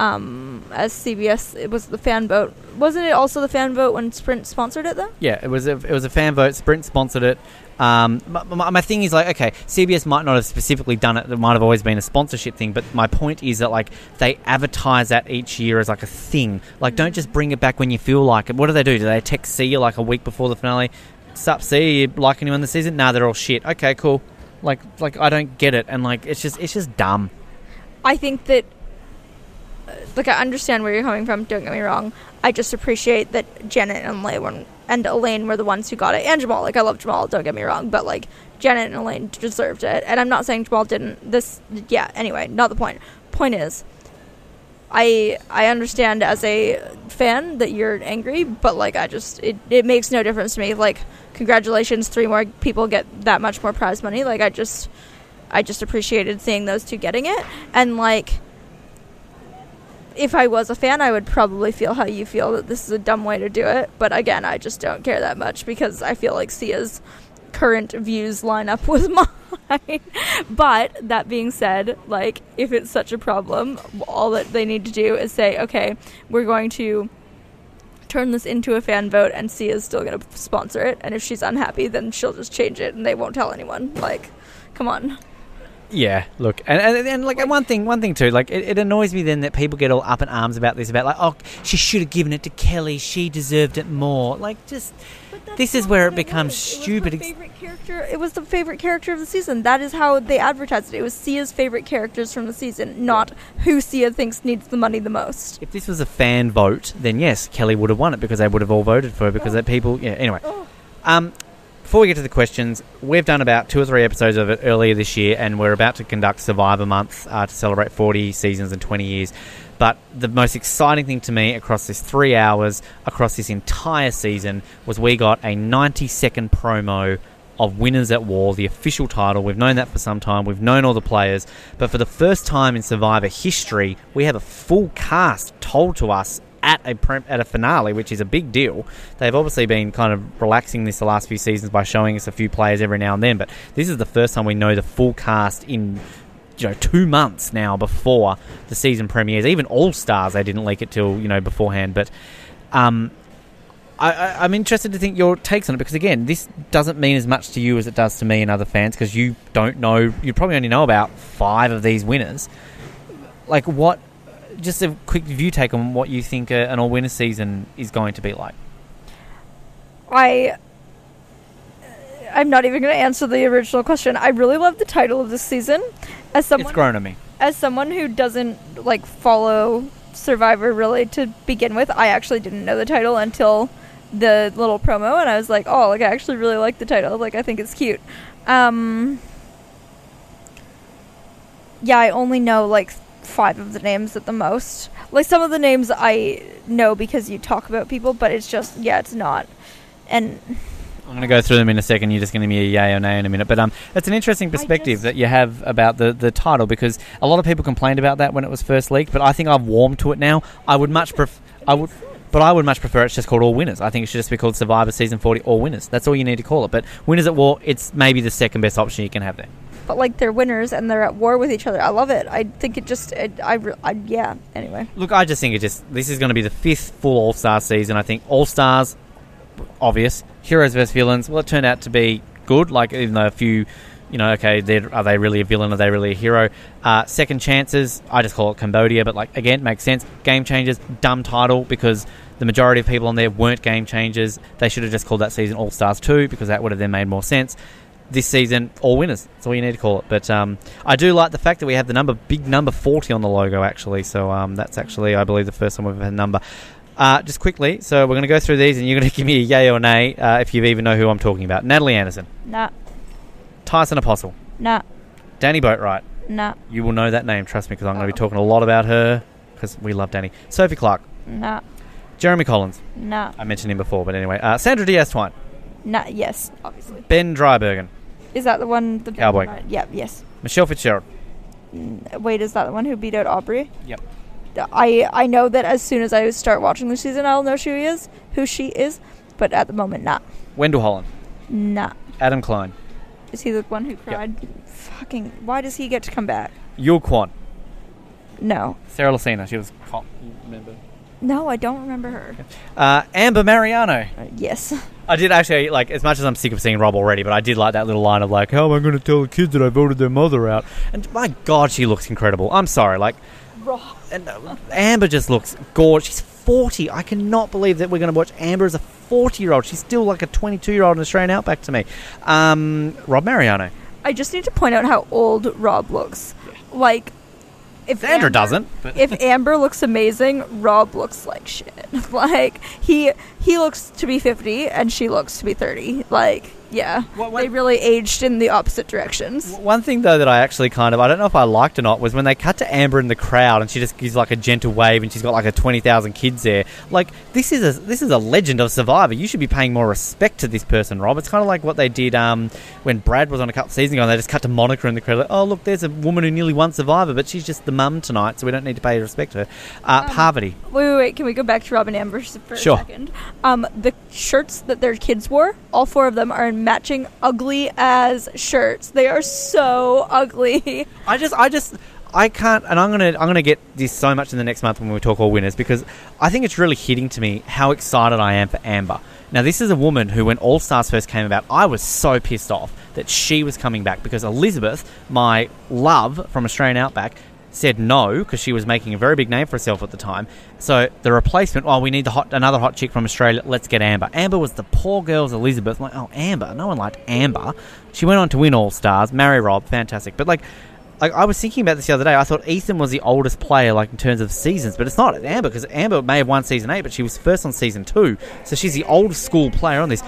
[SPEAKER 2] um as CBS. It was the fan vote. Wasn't it also the fan vote when Sprint sponsored it though?
[SPEAKER 1] Yeah, it was a it was a fan vote. Sprint sponsored it. Um, my, my, thing is like, okay, CBS might not have specifically done it. It might have always been a sponsorship thing. But my point is that like they advertise that each year as like a thing. Like, don't just bring it back when you feel like it. What do they do? Do they text Sia like a week before the finale? Sup, Sia? You like anyone this season? Nah, they're all shit. Okay, cool. Like, like I don't get it, and like it's just it's just dumb.
[SPEAKER 2] I think that uh, like I understand where you're coming from. Don't get me wrong. I just appreciate that Janet and Elaine and Elaine were the ones who got it, and Jamal. Like I love Jamal. Don't get me wrong, but like Janet and Elaine deserved it, and I'm not saying Jamal didn't. This, yeah. Anyway, not the point. Point is, I I understand as a fan that you're angry, but like I just it, it makes no difference to me. Like congratulations, three more people get that much more prize money. Like I just I just appreciated seeing those two getting it, and like if I was a fan, I would probably feel how you feel that this is a dumb way to do it. But again, I just don't care that much because I feel like Sia's current views line up with mine. but that being said, like if it's such a problem, all that they need to do is say, okay, we're going to turn this into a fan vote and Sia's still going to sponsor it and if she's unhappy then she'll just change it and they won't tell anyone. Like come on.
[SPEAKER 1] Yeah, look, and, and, and like one thing, one thing too, like it, it annoys me then that people get all up in arms about this, about like, oh, she should have given it to Kellee, she deserved it more. Like, just this is where it becomes stupid.
[SPEAKER 2] It was the favorite character. It was the favorite character of the season. That is how they advertised it. It was Sia's favorite characters from the season, not who Sia thinks needs the money the most.
[SPEAKER 1] If this was a fan vote, then yes, Kellee would have won it because they would have all voted for her because that people. Yeah. Anyway,
[SPEAKER 2] Oh.
[SPEAKER 1] Um, before we get to the questions, we've done about two or three episodes of it earlier this year, and we're about to conduct Survivor Month uh, to celebrate 40 seasons and 20 years. But the most exciting thing to me across this three hours, across this entire season, was we got a 90 second promo of Winners at War, the official title. We've known that for some time. We've known all the players. But for the first time in Survivor history, we have a full cast told to us at a pre- at a finale, which is a big deal. They've obviously been kind of relaxing this the last few seasons by showing us a few players every now and then, but this is the first time we know the full cast in you know two months now before the season premieres. Even All Stars, they didn't leak it till you know beforehand, but. Um, I, I'm interested to think your takes on it because again, this doesn't mean as much to you as it does to me and other fans because you don't know. You probably only know about five of these winners. Like what? Just a quick view take on what you think a, an all-winner season is going to be like.
[SPEAKER 2] I I'm not even going to answer the original question. I really love the title of this season. As someone
[SPEAKER 1] it's grown on me.
[SPEAKER 2] as someone who doesn't like follow Survivor really to begin with, I actually didn't know the title until the little promo, and I was like, oh, like I actually really like the title. Like I think it's cute. Um, yeah, I only know like five of the names at the most. Like some of the names I know because you talk about people, but it's just yeah, it's not. And
[SPEAKER 1] I'm going to go through them in a second. You're just going to give me a yay or nay in a minute. But um, it's an interesting perspective that you have about the, the title because a lot of people complained about that when it was first leaked. But I think I've warmed to it now. I would much prefer. I would. But I would much prefer it's just called All Winners. I think it should just be called Survivor Season 40 All Winners. That's all you need to call it. But Winners at War, it's maybe the second best option you can have there.
[SPEAKER 2] But like they're winners and they're at war with each other. I love it. I think it just it, I, I yeah. Anyway,
[SPEAKER 1] Look, I just think it just this is going to be the fifth full All Star season. I think All Stars, obvious. Heroes versus villains. Well, it turned out to be good. Like even though a few, you know, okay, are they really a villain? Are they really a hero? Uh, second chances. I just call it Cambodia, but like again, makes sense. Game changers. Dumb title because the majority of people on there weren't game changers. They should have just called that season All Stars Two because that would have then made more sense. This season, all winners. That's all you need to call it. But um, I do like the fact that we have the number, big number forty on the logo. Actually, so um, that's actually, I believe, the first time we've had a number. Uh, just quickly, so we're going to go through these, and you're going to give me a yay or nay uh, if you even know who I'm talking about. Natalie Anderson,
[SPEAKER 2] nah,
[SPEAKER 1] Tyson Apostol,
[SPEAKER 2] nah,
[SPEAKER 1] Danni Boatwright.
[SPEAKER 2] nah,
[SPEAKER 1] You will know that name, trust me, because I'm going to be talking a lot about her because we love Danni. Sophie Clarke,
[SPEAKER 2] nah,
[SPEAKER 1] Jeremy Collins.
[SPEAKER 2] nah,
[SPEAKER 1] I mentioned him before, but anyway. Uh, Sandra Diaz Twine,
[SPEAKER 2] nah. Yes, obviously.
[SPEAKER 1] Ben Driebergen,
[SPEAKER 2] Is that the one? The
[SPEAKER 1] Cowboy.
[SPEAKER 2] Yeah. Yes.
[SPEAKER 1] Michele Fitzgerald.
[SPEAKER 2] Mm, Wait, is that the one who beat out Aubrey?
[SPEAKER 1] Yep.
[SPEAKER 2] I I know that as soon as I start watching the season, I'll know who she is, who she is. But at the moment, not.
[SPEAKER 1] Wendell Holland,
[SPEAKER 2] Nah.
[SPEAKER 1] Adam Klein,
[SPEAKER 2] Is he the one who cried? Fucking. Why does he get to come back?
[SPEAKER 1] Yul Kwon,
[SPEAKER 2] No.
[SPEAKER 1] Sarah Lacina. She was cop.
[SPEAKER 2] No, I don't remember her.
[SPEAKER 1] Uh, Amber Mariano.
[SPEAKER 2] Uh, yes.
[SPEAKER 1] I did actually like as much as I'm sick of seeing Rob already, but I did like that little line of like, "How am I going to tell the kids that I voted their mother out?" And my God, she looks incredible. I'm sorry, like, and uh, Amber just looks gorgeous. She's 40. I cannot believe that we're going to watch Amber as a 40 year old. She's still like a 22 year old in Australian Outback to me. Um, Rob Mariano.
[SPEAKER 2] I just need to point out how old Rob looks. Like, if
[SPEAKER 1] Sandra
[SPEAKER 2] Amber-
[SPEAKER 1] doesn't. But
[SPEAKER 2] if Amber looks amazing, Rob looks like shit. like he he looks to be fifty and she looks to be thirty. Like yeah,
[SPEAKER 1] What- what-
[SPEAKER 2] they really aged in the opposite directions.
[SPEAKER 1] One thing though that I actually kind of I don't know if I liked or not was when they cut to Amber in the crowd and she just gives like a gentle wave and she's got like a twenty thousand kids there. Like this is a this is a legend of Survivor. You should be paying more respect to this person, Rob. It's kind of like what they did um, when Brad was on a couple seasons ago. and They just cut to Monica in the crowd. Like, oh look, there's a woman who nearly won Survivor, but she's just the mum tonight, so we don't need to pay respect to her. Uh, Parvati.
[SPEAKER 2] Wait, wait, wait. Can we go back to Rob and Amber for
[SPEAKER 1] Sure.
[SPEAKER 2] a second? Um, the shirts that their kids wore, all four of them are in matching ugly as shirts. They are so ugly.
[SPEAKER 1] I just, I just, I can't, and I'm gonna, I'm gonna get this so much in the next month when we talk all winners because I think it's really hitting to me how excited I am for Amber. Now, this is a woman who, when All Stars first came about, I was so pissed off that she was coming back because Elizabeth, my love from Australian Outback, said no because she was making a very big name for herself at the time. So the replacement, well, we need the hot, another hot chick from Australia. Let's get Amber. Amber was the poor girl's Elizabeth. I'm like, oh, Amber. No one liked Amber. She went on to win All Stars, marry Rob, fantastic. But like, like I was thinking about this the other day. I thought Ethan was the oldest player, like in terms of seasons, but it's not. Amber because Amber may have won season eight, but she was first on season two, so she's the old school player on this.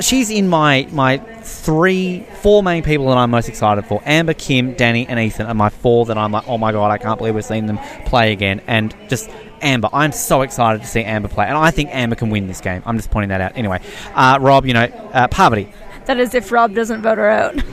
[SPEAKER 1] She's in my my three, four main people that I'm most excited for. Amber, Kim, Danni, and Ethan are my four that I'm like, oh my god, I can't believe we're seeing them play again. And just Amber, I'm so excited to see Amber play, and I think Amber can win this game. I'm just pointing that out. Anyway, uh, Rob, you know, uh, Parvati.
[SPEAKER 2] That is if Rob doesn't vote her out.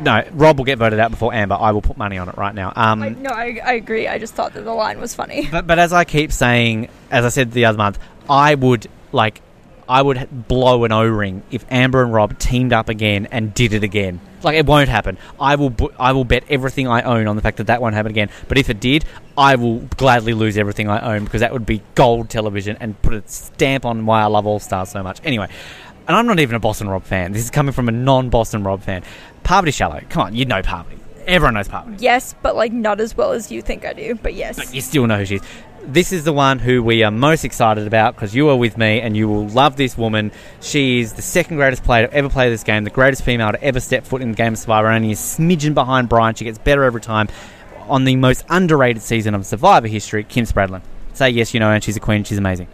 [SPEAKER 1] No, Rob will get voted out before Amber. I will put money on it right now. Um,
[SPEAKER 2] I, no, I, I agree. I just thought that the line was funny.
[SPEAKER 1] But but as I keep saying, as I said the other month, I would like I would blow an O ring if Amber and Rob teamed up again and did it again. Like it won't happen. I will I will bet everything I own on the fact that that won't happen again. But if it did, I will gladly lose everything I own because that would be gold television and put a stamp on why I love All Stars so much. Anyway, and I'm not even a Boston Rob fan. This is coming from a non-Boston Rob fan. Parvati Shallow. Come on, you know Parvati. Everyone knows Parvati.
[SPEAKER 2] Yes, but like not as well as you think I do. But yes.
[SPEAKER 1] But you still know who she is. This is the one who we are most excited about because you are with me and you will love this woman. She is the second greatest player to ever play this game, the greatest female to ever step foot in the game of Survivor, only a smidgen behind Brian. She gets better every time. On the most underrated season of Survivor history, Kim Spradlin. Say yes, you know, and she's a queen. She's amazing.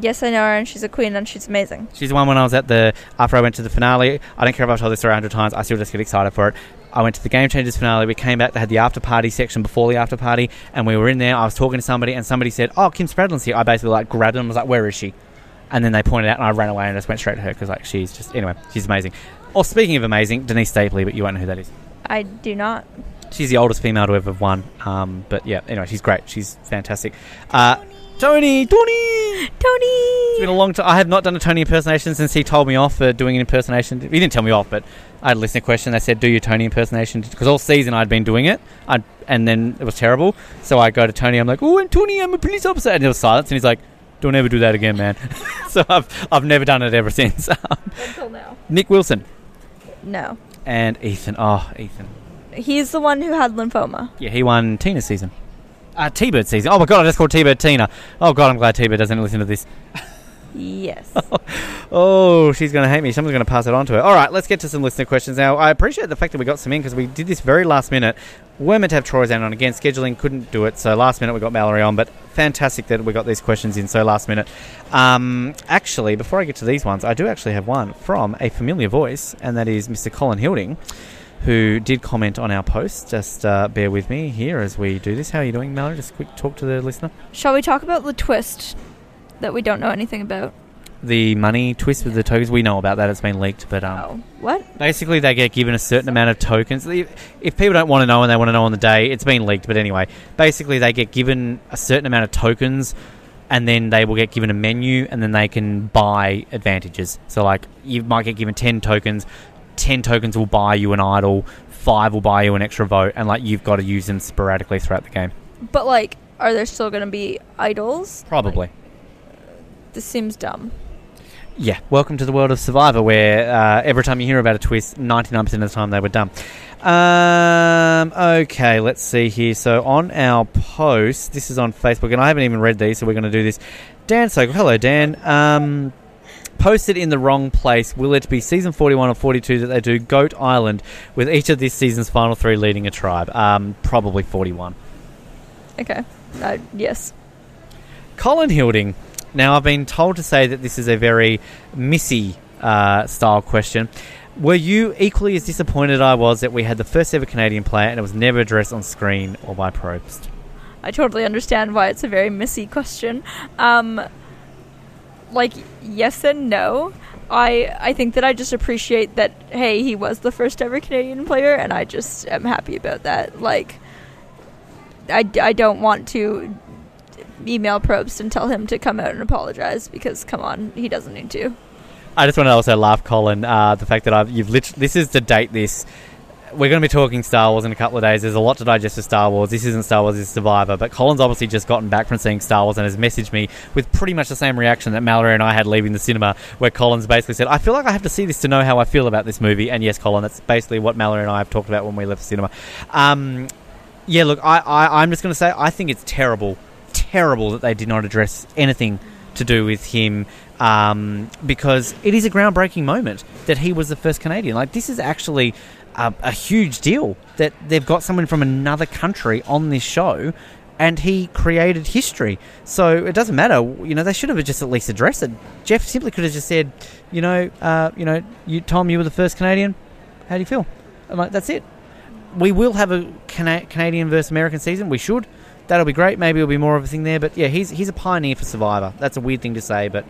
[SPEAKER 2] Yes, I know her, and she's a queen, and she's amazing.
[SPEAKER 1] She's the one when I was at the after I went to the finale. I don't care if I've told this story a hundred times. I still just get excited for it. I went to the Game Changers finale. We came back. They had the after party section before the after party, and we were in there. I was talking to somebody, and somebody said, "Oh, Kim Spradlin's here." I basically like grabbed them. I was like, "Where is she?" And then they pointed out, and I ran away and just went straight to her because like she's just anyway, she's amazing. Or speaking of amazing, Denise Stapley, but you won't know who that is.
[SPEAKER 2] I do not.
[SPEAKER 1] She's the oldest female to ever have won. Um, but yeah, anyway, she's great. She's fantastic. Uh, Tony, Tony.
[SPEAKER 2] Tony.
[SPEAKER 1] It's been a long time. I have not done a Tony impersonation since he told me off for doing an impersonation. He didn't tell me off, but I had a listener question. They said, "Do your Tony impersonation?" Because all season I'd been doing it, I'd, and then it was terrible. So I go to Tony. I'm like, "Oh, and Tony, I'm a police officer," and there was silence. And he's like, "Don't ever do that again, man." so I've I've never done it ever since.
[SPEAKER 2] Until now.
[SPEAKER 1] Nick Wilson
[SPEAKER 2] No.
[SPEAKER 1] and Ethan. Oh, Ethan.
[SPEAKER 2] He's the one who had lymphoma.
[SPEAKER 1] Yeah, he won Tina's season. Uh, T-Bird season. Oh my god, I just called T-Bird Tina. Oh god, I'm glad T-Bird doesn't listen to this.
[SPEAKER 2] Yes.
[SPEAKER 1] Oh, she's going to hate me. Someone's going to pass it on to her. All right, let's get to some listener questions now. I appreciate the fact that we got some in because we did this very last minute. We're meant to have Troy Zan on again. Scheduling couldn't do it, so last minute we got Mallory on. But fantastic that we got these questions in so last minute. Um, actually, before I get to these ones, I do actually have one from a familiar voice, and that is Mr. Colin Hilding, who did comment on our post. Just uh, bear with me here as we do this. How are you doing, Mallory? Just a quick talk to the listener.
[SPEAKER 2] Shall we talk about the twist that we don't know anything about?
[SPEAKER 1] The money twist with the tokens, we know about that. It's been leaked, but um,
[SPEAKER 2] Oh, what?
[SPEAKER 1] Basically, they get given a certain amount of tokens. If if people don't want to know and they want to know on the day, it's been leaked. But anyway, basically, they get given a certain amount of tokens, and then they will get given a menu, and then they can buy advantages. So, like, you might get given 10 tokens, 10 tokens will buy you an idol, 5 will buy you an extra vote, and, like, you've got to use them sporadically throughout the game.
[SPEAKER 2] But like, are there still going to be idols?
[SPEAKER 1] Probably.
[SPEAKER 2] This seems dumb.
[SPEAKER 1] Yeah, welcome to the world of Survivor, where uh, every time you hear about a twist, 99% of the time they were dumb. Um, okay, let's see here. So on our post, this is on Facebook, and I haven't even read these, so we're going to do this. Dan Sokol, hello Dan. Um, posted in the wrong place. Will it be season 41 or 42 that they do Goat Island with each of this season's final three leading a tribe? Um, probably 41.
[SPEAKER 2] Okay. Uh, yes.
[SPEAKER 1] Colin Hilding. Now, I've been told to say that this is a very Missy uh, style question. Were you equally as disappointed I was that we had the first ever Canadian player and it was never addressed on screen or by Probst?
[SPEAKER 2] I totally understand why it's a very missy question. Um, like yes and no. I I think that I just appreciate that. Hey, he was the first ever Canadian player, and I just am happy about that. Like, I, I don't want to email Probst and tell him to come out and apologize because come on, he doesn't need to.
[SPEAKER 1] I just want to also laugh, Colin, uh, the fact that I've you've literally this is to date this. We're going to be talking Star Wars in a couple of days. There's a lot to digest with Star Wars. This isn't Star Wars, is Survivor. But Colin's obviously just gotten back from seeing Star Wars and has messaged me with pretty much the same reaction that Mallory and I had leaving the cinema, where Colin's basically said, I feel like I have to see this to know how I feel about this movie. And yes, Colin, that's basically what Mallory and I have talked about when we left the cinema. Um, yeah, look, I, I, I'm just going to say, I think it's terrible, terrible that they did not address anything to do with him um, because it is a groundbreaking moment that he was the first Canadian. Like, this is actually a, a huge deal that they've got someone from another country on this show. and he created history. So it doesn't matter. You know, they should have just at least addressed it. Jeff simply could have just said, you know, uh, you know, you, Tom, you were the first Canadian. How do you feel? I'm like, that's it. We will have a Cana- Canadian versus American season. We should. That'll be great. Maybe it'll be more of a thing there. But yeah, he's he's a pioneer for Survivor. That's a weird thing to say, but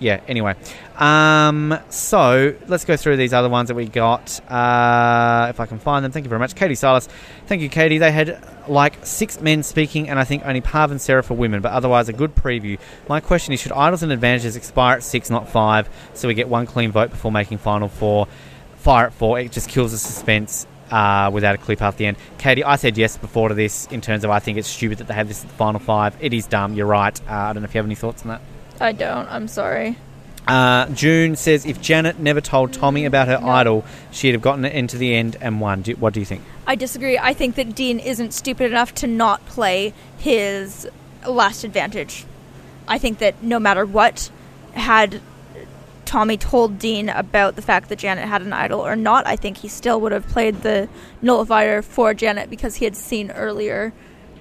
[SPEAKER 1] yeah. Anyway, um, so let's go through these other ones that we got. Uh, if I can find them, thank you very much, Katie Silas. Thank you, Katie. They had like six men speaking, and I think only Pav and Sarah for women, but otherwise a good preview. My question is: Should idols and advantages expire at six, not five, so we get one clean vote before making final four? Fire at four. It just kills the suspense. Uh, without a clip at the end. Katie, I said yes before to this in terms of I think it's stupid that they have this at the final five. It is dumb. You're right. Uh, I don't know if you have any thoughts on that.
[SPEAKER 2] I don't. I'm sorry.
[SPEAKER 1] Uh, June says if Janet never told Tommy about her
[SPEAKER 2] No.
[SPEAKER 1] idol, she'd have gotten it into the end and won. Do, what do you think?
[SPEAKER 2] I disagree. I think that Dean isn't stupid enough to not play his last advantage. I think that no matter what, had Tommy told Dean about the fact that Janet had an idol or not, I think he still would have played the nullifier for Janet because he had seen earlier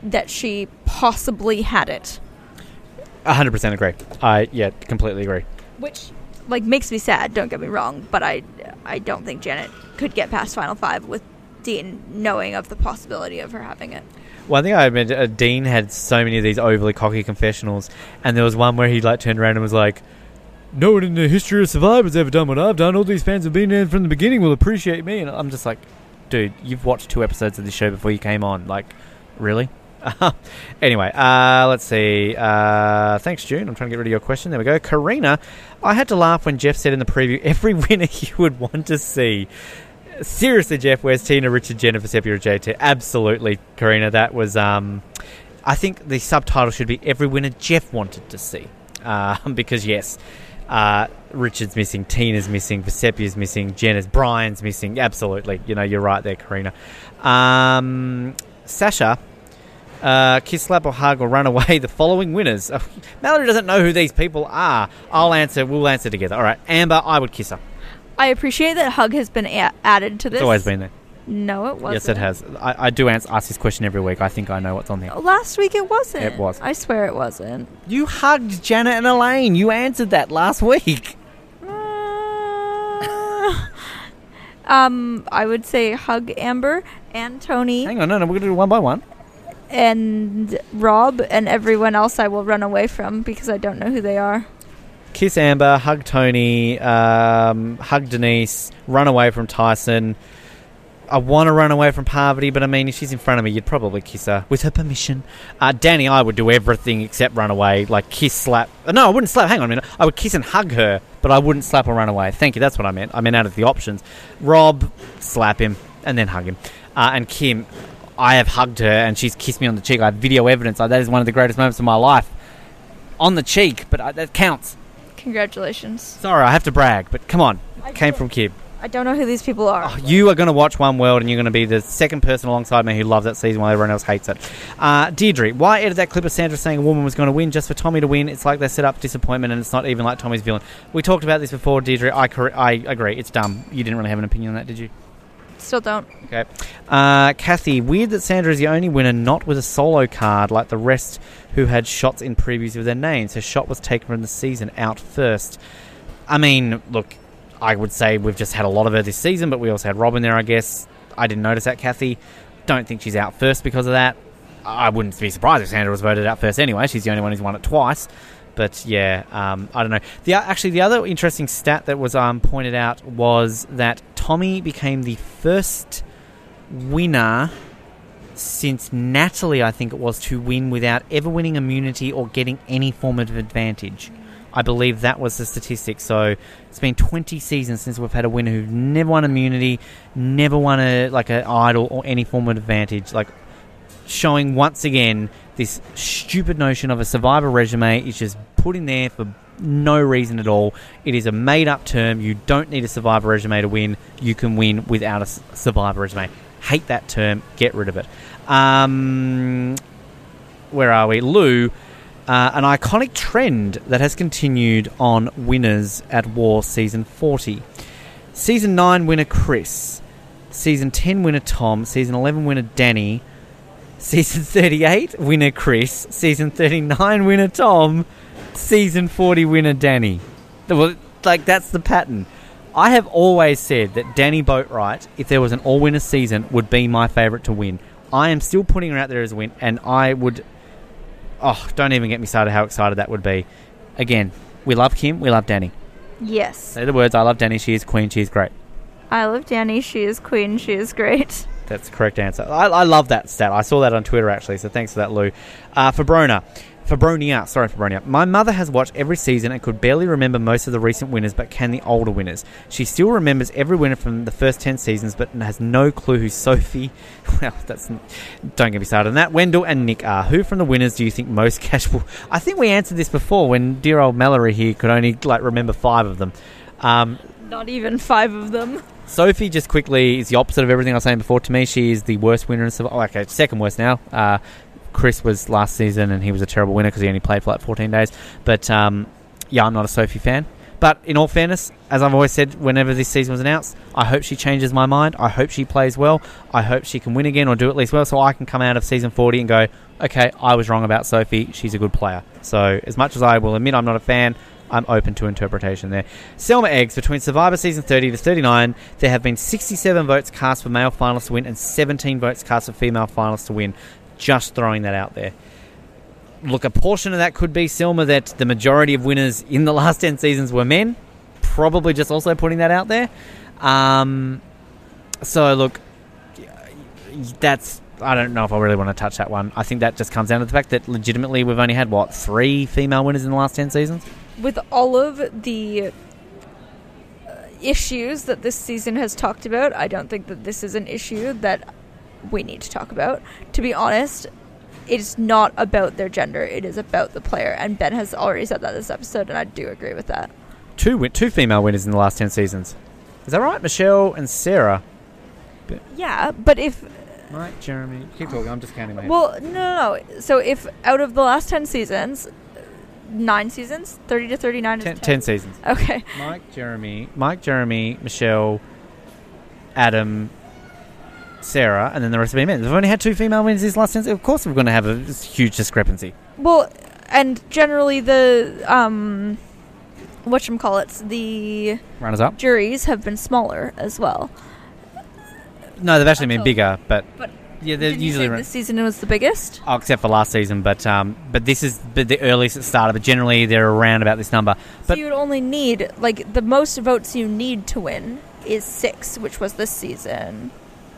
[SPEAKER 2] that she possibly had it.
[SPEAKER 1] 100% agree. I yeah, completely agree.
[SPEAKER 2] Which like makes me sad, don't get me wrong, but I I don't think Janet could get past final 5 with Dean knowing of the possibility of her having it.
[SPEAKER 1] One thing I admit uh, Dean had so many of these overly cocky confessionals, and there was one where he like turned around and was like, "No one in the history of Survivor's ever done what I've done. All these fans have been there from the beginning will appreciate me." And I'm just like, "Dude, you've watched two episodes of this show before you came on. Like, really?" anyway, uh, let's see. Uh, thanks, June. I'm trying to get rid of your question. There we go. Karina, I had to laugh when Jeff said in the preview, every winner you would want to see. Seriously, Jeff, where's Tina, Richard, Jennifer, Sepia, JT? Absolutely, Karina. That was, um, I think the subtitle should be Every Winner Jeff Wanted to See. Uh, because, yes, uh, Richard's missing, Tina's missing, Vecepia's missing, Jenna's, Brian's missing. Absolutely. You know, you're right there, Karina. Um, Sasha, uh, kiss, slap, or hug, or run away. The following winners. Mallory doesn't know who these people are. I'll answer. We'll answer together. All right. Amber, I would kiss her.
[SPEAKER 2] I appreciate that hug has been a- added to this.
[SPEAKER 1] It's always been there.
[SPEAKER 2] No, it wasn't.
[SPEAKER 1] Yes, it has. I, I do ans- ask this question every week. I think I know what's on there.
[SPEAKER 2] Last week it wasn't.
[SPEAKER 1] It was.
[SPEAKER 2] I swear it wasn't.
[SPEAKER 1] You hugged Janet and Elaine. You answered that last week.
[SPEAKER 2] Uh, um, I would say hug Amber and Tony
[SPEAKER 1] Hang on, no, no, we're going to do one by one.
[SPEAKER 2] and Rob and everyone else. I will run away from because I don't know who they are.
[SPEAKER 1] Kiss Amber, hug Tony, um, hug Denise, run away from Tyson. I want to run away from Parvati, but I mean, if she's in front of me, you'd probably kiss her with her permission. Uh, Danni, I would do everything except run away, like kiss, slap. No, I wouldn't slap. Hang on a minute. I would kiss and hug her, but I wouldn't slap or run away. Thank you. That's what I meant. I meant out of the options. Rob, slap him and then hug him. Uh, and Kim, I have hugged her and she's kissed me on the cheek. I have video evidence. That is one of the greatest moments of my life. On the cheek, but uh, that counts.
[SPEAKER 2] Congratulations.
[SPEAKER 1] Sorry, I have to brag, but come on.
[SPEAKER 2] I
[SPEAKER 1] Came from Kim.
[SPEAKER 2] I don't know who these people are.
[SPEAKER 1] Oh, you are going to watch One World, and you're going to be the second person alongside me who loves that season while everyone else hates it. Uh, Deirdre, why edit that clip of Sandra saying a woman was going to win just for Tommy to win? It's like they set up disappointment, and it's not even like Tommy's villain. We talked about this before, Deirdre. I, cor- I agree. It's dumb. You didn't really have an opinion on that, did you?
[SPEAKER 2] Still don't.
[SPEAKER 1] Okay. Uh, Kathy, weird that Sandra is the only winner not with a solo card like the rest who had shots in previews with their names. Her shot was taken from the season out first. I mean, look, I would say we've just had a lot of her this season, but we also had Robin there, I guess. I didn't notice that, Kathy. Don't think she's out first because of that. I wouldn't be surprised if Sandra was voted out first anyway. She's the only one who's won it twice. But yeah, um, I don't know. The actually the other interesting stat that was um, pointed out was that Tommy became the first winner since Natalie, I think it was, to win without ever winning immunity or getting any form of advantage. I believe that was the statistic. So it's been 20 seasons since we've had a winner who never won immunity, never won a like an idol or any form of advantage. Like showing once again this stupid notion of a survivor resume is just put in there for no reason at all. It is a made up term. You don't need a survivor resume to win. You can win without a survivor resume. Hate that term. Get rid of it. Um, where are we? Lou, uh, an iconic trend that has continued on winners at War Season 40. Season 9 winner Chris. Season 10 winner Tom. Season 11 winner Danni. Season 38, winner Chris. Season 39, winner Tom. Season 40, winner Danni. Well, like, that's the pattern. I have always said that Danni Boatwright, if there was an all winner season, would be my favourite to win. I am still putting her out there as a win, and I would. Oh, don't even get me started how excited that would be. Again, we love Kim, we love Danni.
[SPEAKER 2] Yes.
[SPEAKER 1] They're the words. I love Danni. She is queen. She is great.
[SPEAKER 2] I love Danni. She is queen. She is great.
[SPEAKER 1] That's the correct answer. I, I love that stat. I saw that on Twitter actually, so thanks for that, Lou. Uh, Fabrona. Fabronia, sorry Fabronia. My mother has watched every season and could barely remember most of the recent winners, but can the older winners. She still remembers every winner from the first ten seasons, but has no clue who Sophie. Well, that's don't get me started on that. Wendell and Nick are. Who from the winners do you think most casual? I think we answered this before when dear old Mallory here could only like remember five of them. Um,
[SPEAKER 2] Not even five of them.
[SPEAKER 1] Sophie, just quickly, is the opposite of everything I was saying before. To me, she is the worst winner in Survivor. Oh, okay, second worst now. Uh, Chris was last season, and he was a terrible winner because he only played for like 14 days. But um, yeah, I'm not a Sophie fan. But in all fairness, as I've always said, whenever this season was announced, I hope she changes my mind. I hope she plays well. I hope she can win again or do at least well, so I can come out of season 40 and go, okay, I was wrong about Sophie. She's a good player. So as much as I will admit I'm not a fan, I'm open to interpretation there. Selma Eggs, between Survivor Season 30 to 39, there have been 67 votes cast for male finalists to win and 17 votes cast for female finalists to win. Just throwing that out there. Look, a portion of that could be, Selma, that the majority of winners in the last 10 seasons were men. Probably just also putting that out there. Um, so, look, that's I don't know if I really want to touch that one. I think that just comes down to the fact that legitimately we've only had what three female winners in the last ten seasons.
[SPEAKER 2] With all of the uh, issues that this season has talked about, I don't think that this is an issue that we need to talk about. To be honest, it's not about their gender; it is about the player. And Ben has already said that this episode, and I do agree with that.
[SPEAKER 1] Two win- two female winners in the last ten seasons. Is that right? Michele and Sarah.
[SPEAKER 2] Yeah, but if
[SPEAKER 1] Mike, Jeremy, keep talking. I'm just counting my.
[SPEAKER 2] Well, no, no, no. So if out of the last ten seasons, nine seasons, thirty to thirty-nine is
[SPEAKER 1] ten,
[SPEAKER 2] 10.
[SPEAKER 1] 10 seasons.
[SPEAKER 2] Okay.
[SPEAKER 1] Mike, Jeremy, Mike, Jeremy, Michele, Adam, Sarah, and then the rest of the men. We've only had two female winners this last ten. Of course, we're going to have a huge discrepancy.
[SPEAKER 2] Well, and generally the um, what call it, the
[SPEAKER 1] Runners up.
[SPEAKER 2] juries have been smaller as well.
[SPEAKER 1] No, they've actually been bigger, but
[SPEAKER 2] But
[SPEAKER 1] yeah, they're
[SPEAKER 2] you
[SPEAKER 1] usually. run-
[SPEAKER 2] this season was the biggest?
[SPEAKER 1] Oh, except for last season, but um, but this is the, the earliest it started. But generally, they're around about this number.
[SPEAKER 2] so
[SPEAKER 1] But
[SPEAKER 2] you would only need like the most votes you need to win is six, which was this season.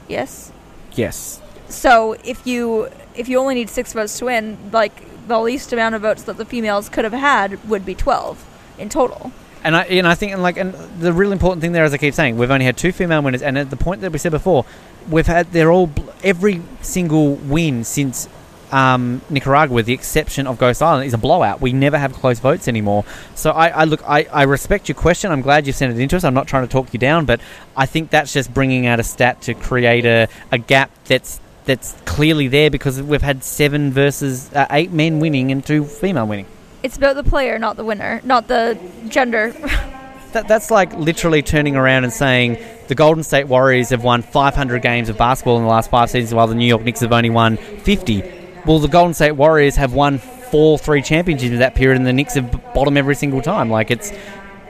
[SPEAKER 2] Yes.
[SPEAKER 1] yes,
[SPEAKER 2] So if you if you only need six votes to win, like the least amount of votes that the females could have had would be twelve in total.
[SPEAKER 1] and I and I think and like and the real important thing there, as I keep saying, we've only had two female winners, and at the point that we said before, we've had they're all every single win since. Um, Nicaragua, with the exception of Ghost Island, is a blowout. We never have close votes anymore. So I, I look, I, I respect your question. I'm glad you sent it into us. I'm not trying to talk you down, but I think that's just bringing out a stat to create a, a gap that's that's clearly there because we've had seven versus uh, eight men winning and two female winning.
[SPEAKER 2] It's about the player, not the winner, not the gender.
[SPEAKER 1] That, that's like literally turning around and saying the Golden State Warriors have won 500 games of basketball in the last five seasons, while the New York Knicks have only won 50. Well, the Golden State Warriors have won four, three championships in that period, and the Knicks have bottom every single time. Like it's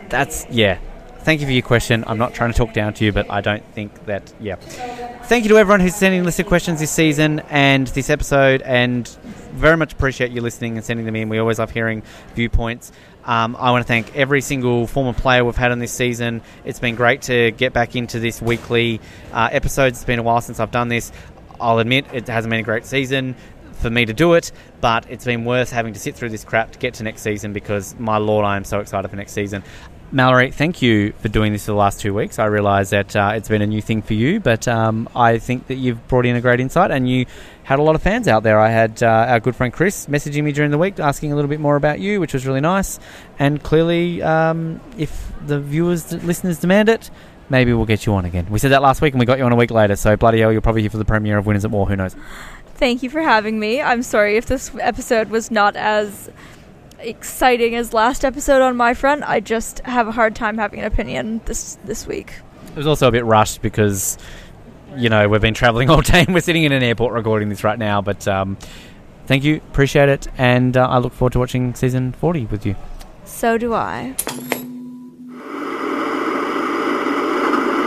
[SPEAKER 1] that's yeah. Thank you for your question. I'm not trying to talk down to you, but I don't think that yeah. Thank you to everyone who's sending listener questions this season and this episode, and very much appreciate you listening and sending them in. We always love hearing viewpoints. Um, I want to thank every single former player we've had on this season. It's been great to get back into this weekly uh, episodes. It's been a while since I've done this. I'll admit it hasn't been a great season for me to do it, but it's been worth having to sit through this crap to get to next season because, my lord, I am so excited for next season. Mallory, thank you for doing this for the last two weeks. I realise that uh, it's been a new thing for you, but um, I think that you've brought in a great insight and you had a lot of fans out there. I had uh, our good friend Chris messaging me during the week asking a little bit more about you, which was really nice. And clearly, um, if the viewers, listeners demand it, maybe we'll get you on again. We said that last week and we got you on a week later, so bloody hell, you're probably here for the premiere of Winners at War. Who knows?
[SPEAKER 2] Thank you for having me. I'm sorry if this episode was not as exciting as last episode on my front. I just have a hard time having an opinion this this week.
[SPEAKER 1] It was also a bit rushed because you know, we've been traveling all day and we're sitting in an airport recording this right now. But um, thank you, appreciate it, and uh, I look forward to watching season 40 with you.
[SPEAKER 2] So do I.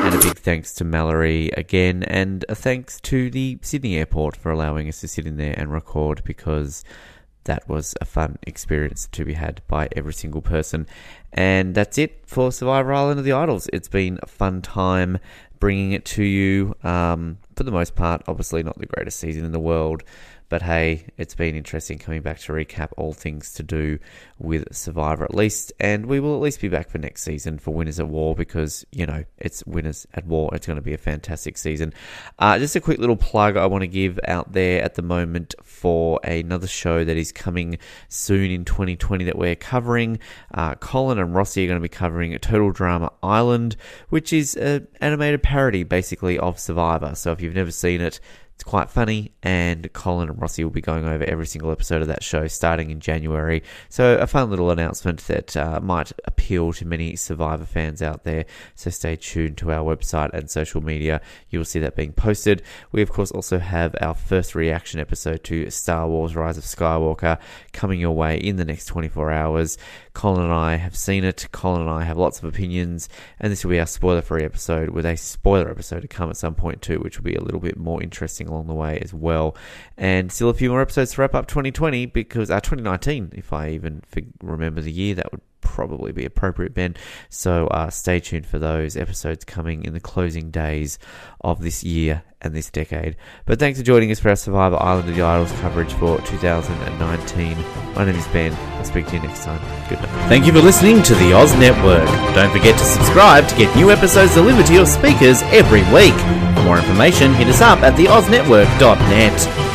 [SPEAKER 3] And a big thanks to Mallory again, and a thanks to the Sydney airport for allowing us to sit in there and record because that was a fun experience to be had by every single person. And that's it for Survivor Island of the Idols. It's been a fun time bringing it to you. Um, for the most part, obviously not the greatest season in the world, but hey, it's been interesting coming back to recap all things to do with Survivor at least. And we will at least be back for next season for Winners at War because, you know, it's Winners at War. It's going to be a fantastic season. Uh, just a quick little plug I want to give out there at the moment for another show that is coming soon in 2020 that we're covering. Uh, Colin and Rossi are going to be covering Total Drama Island, which is an animated parody basically of Survivor. So if you've never seen it, it's quite funny, and Colin and Rossi will be going over every single episode of that show starting in January. So, a fun little announcement that uh, might appeal to many Survivor fans out there. So, stay tuned to our website and social media. You will see that being posted. We, of course, also have our first reaction episode to Star Wars Rise of Skywalker coming your way in the next 24 hours. Colin and I have seen it. Colin and I have lots of opinions, and this will be our spoiler free episode with a spoiler episode to come at some point too, which will be a little bit more interesting along the way as well. And still a few more episodes to wrap up 2020 because uh, 2019, if I even remember the year, that would probably be appropriate, Ben. So uh, stay tuned for those episodes coming in the closing days of this year and this decade. But thanks for joining us for our Survivor Island of the Idols coverage for 2019. My name is Ben. I'll speak to you next time. Good night.
[SPEAKER 1] Thank you for listening to the Oz Network. Don't forget to subscribe to get new episodes delivered to your speakers every week. For more information, hit us up at theoznetwork.net.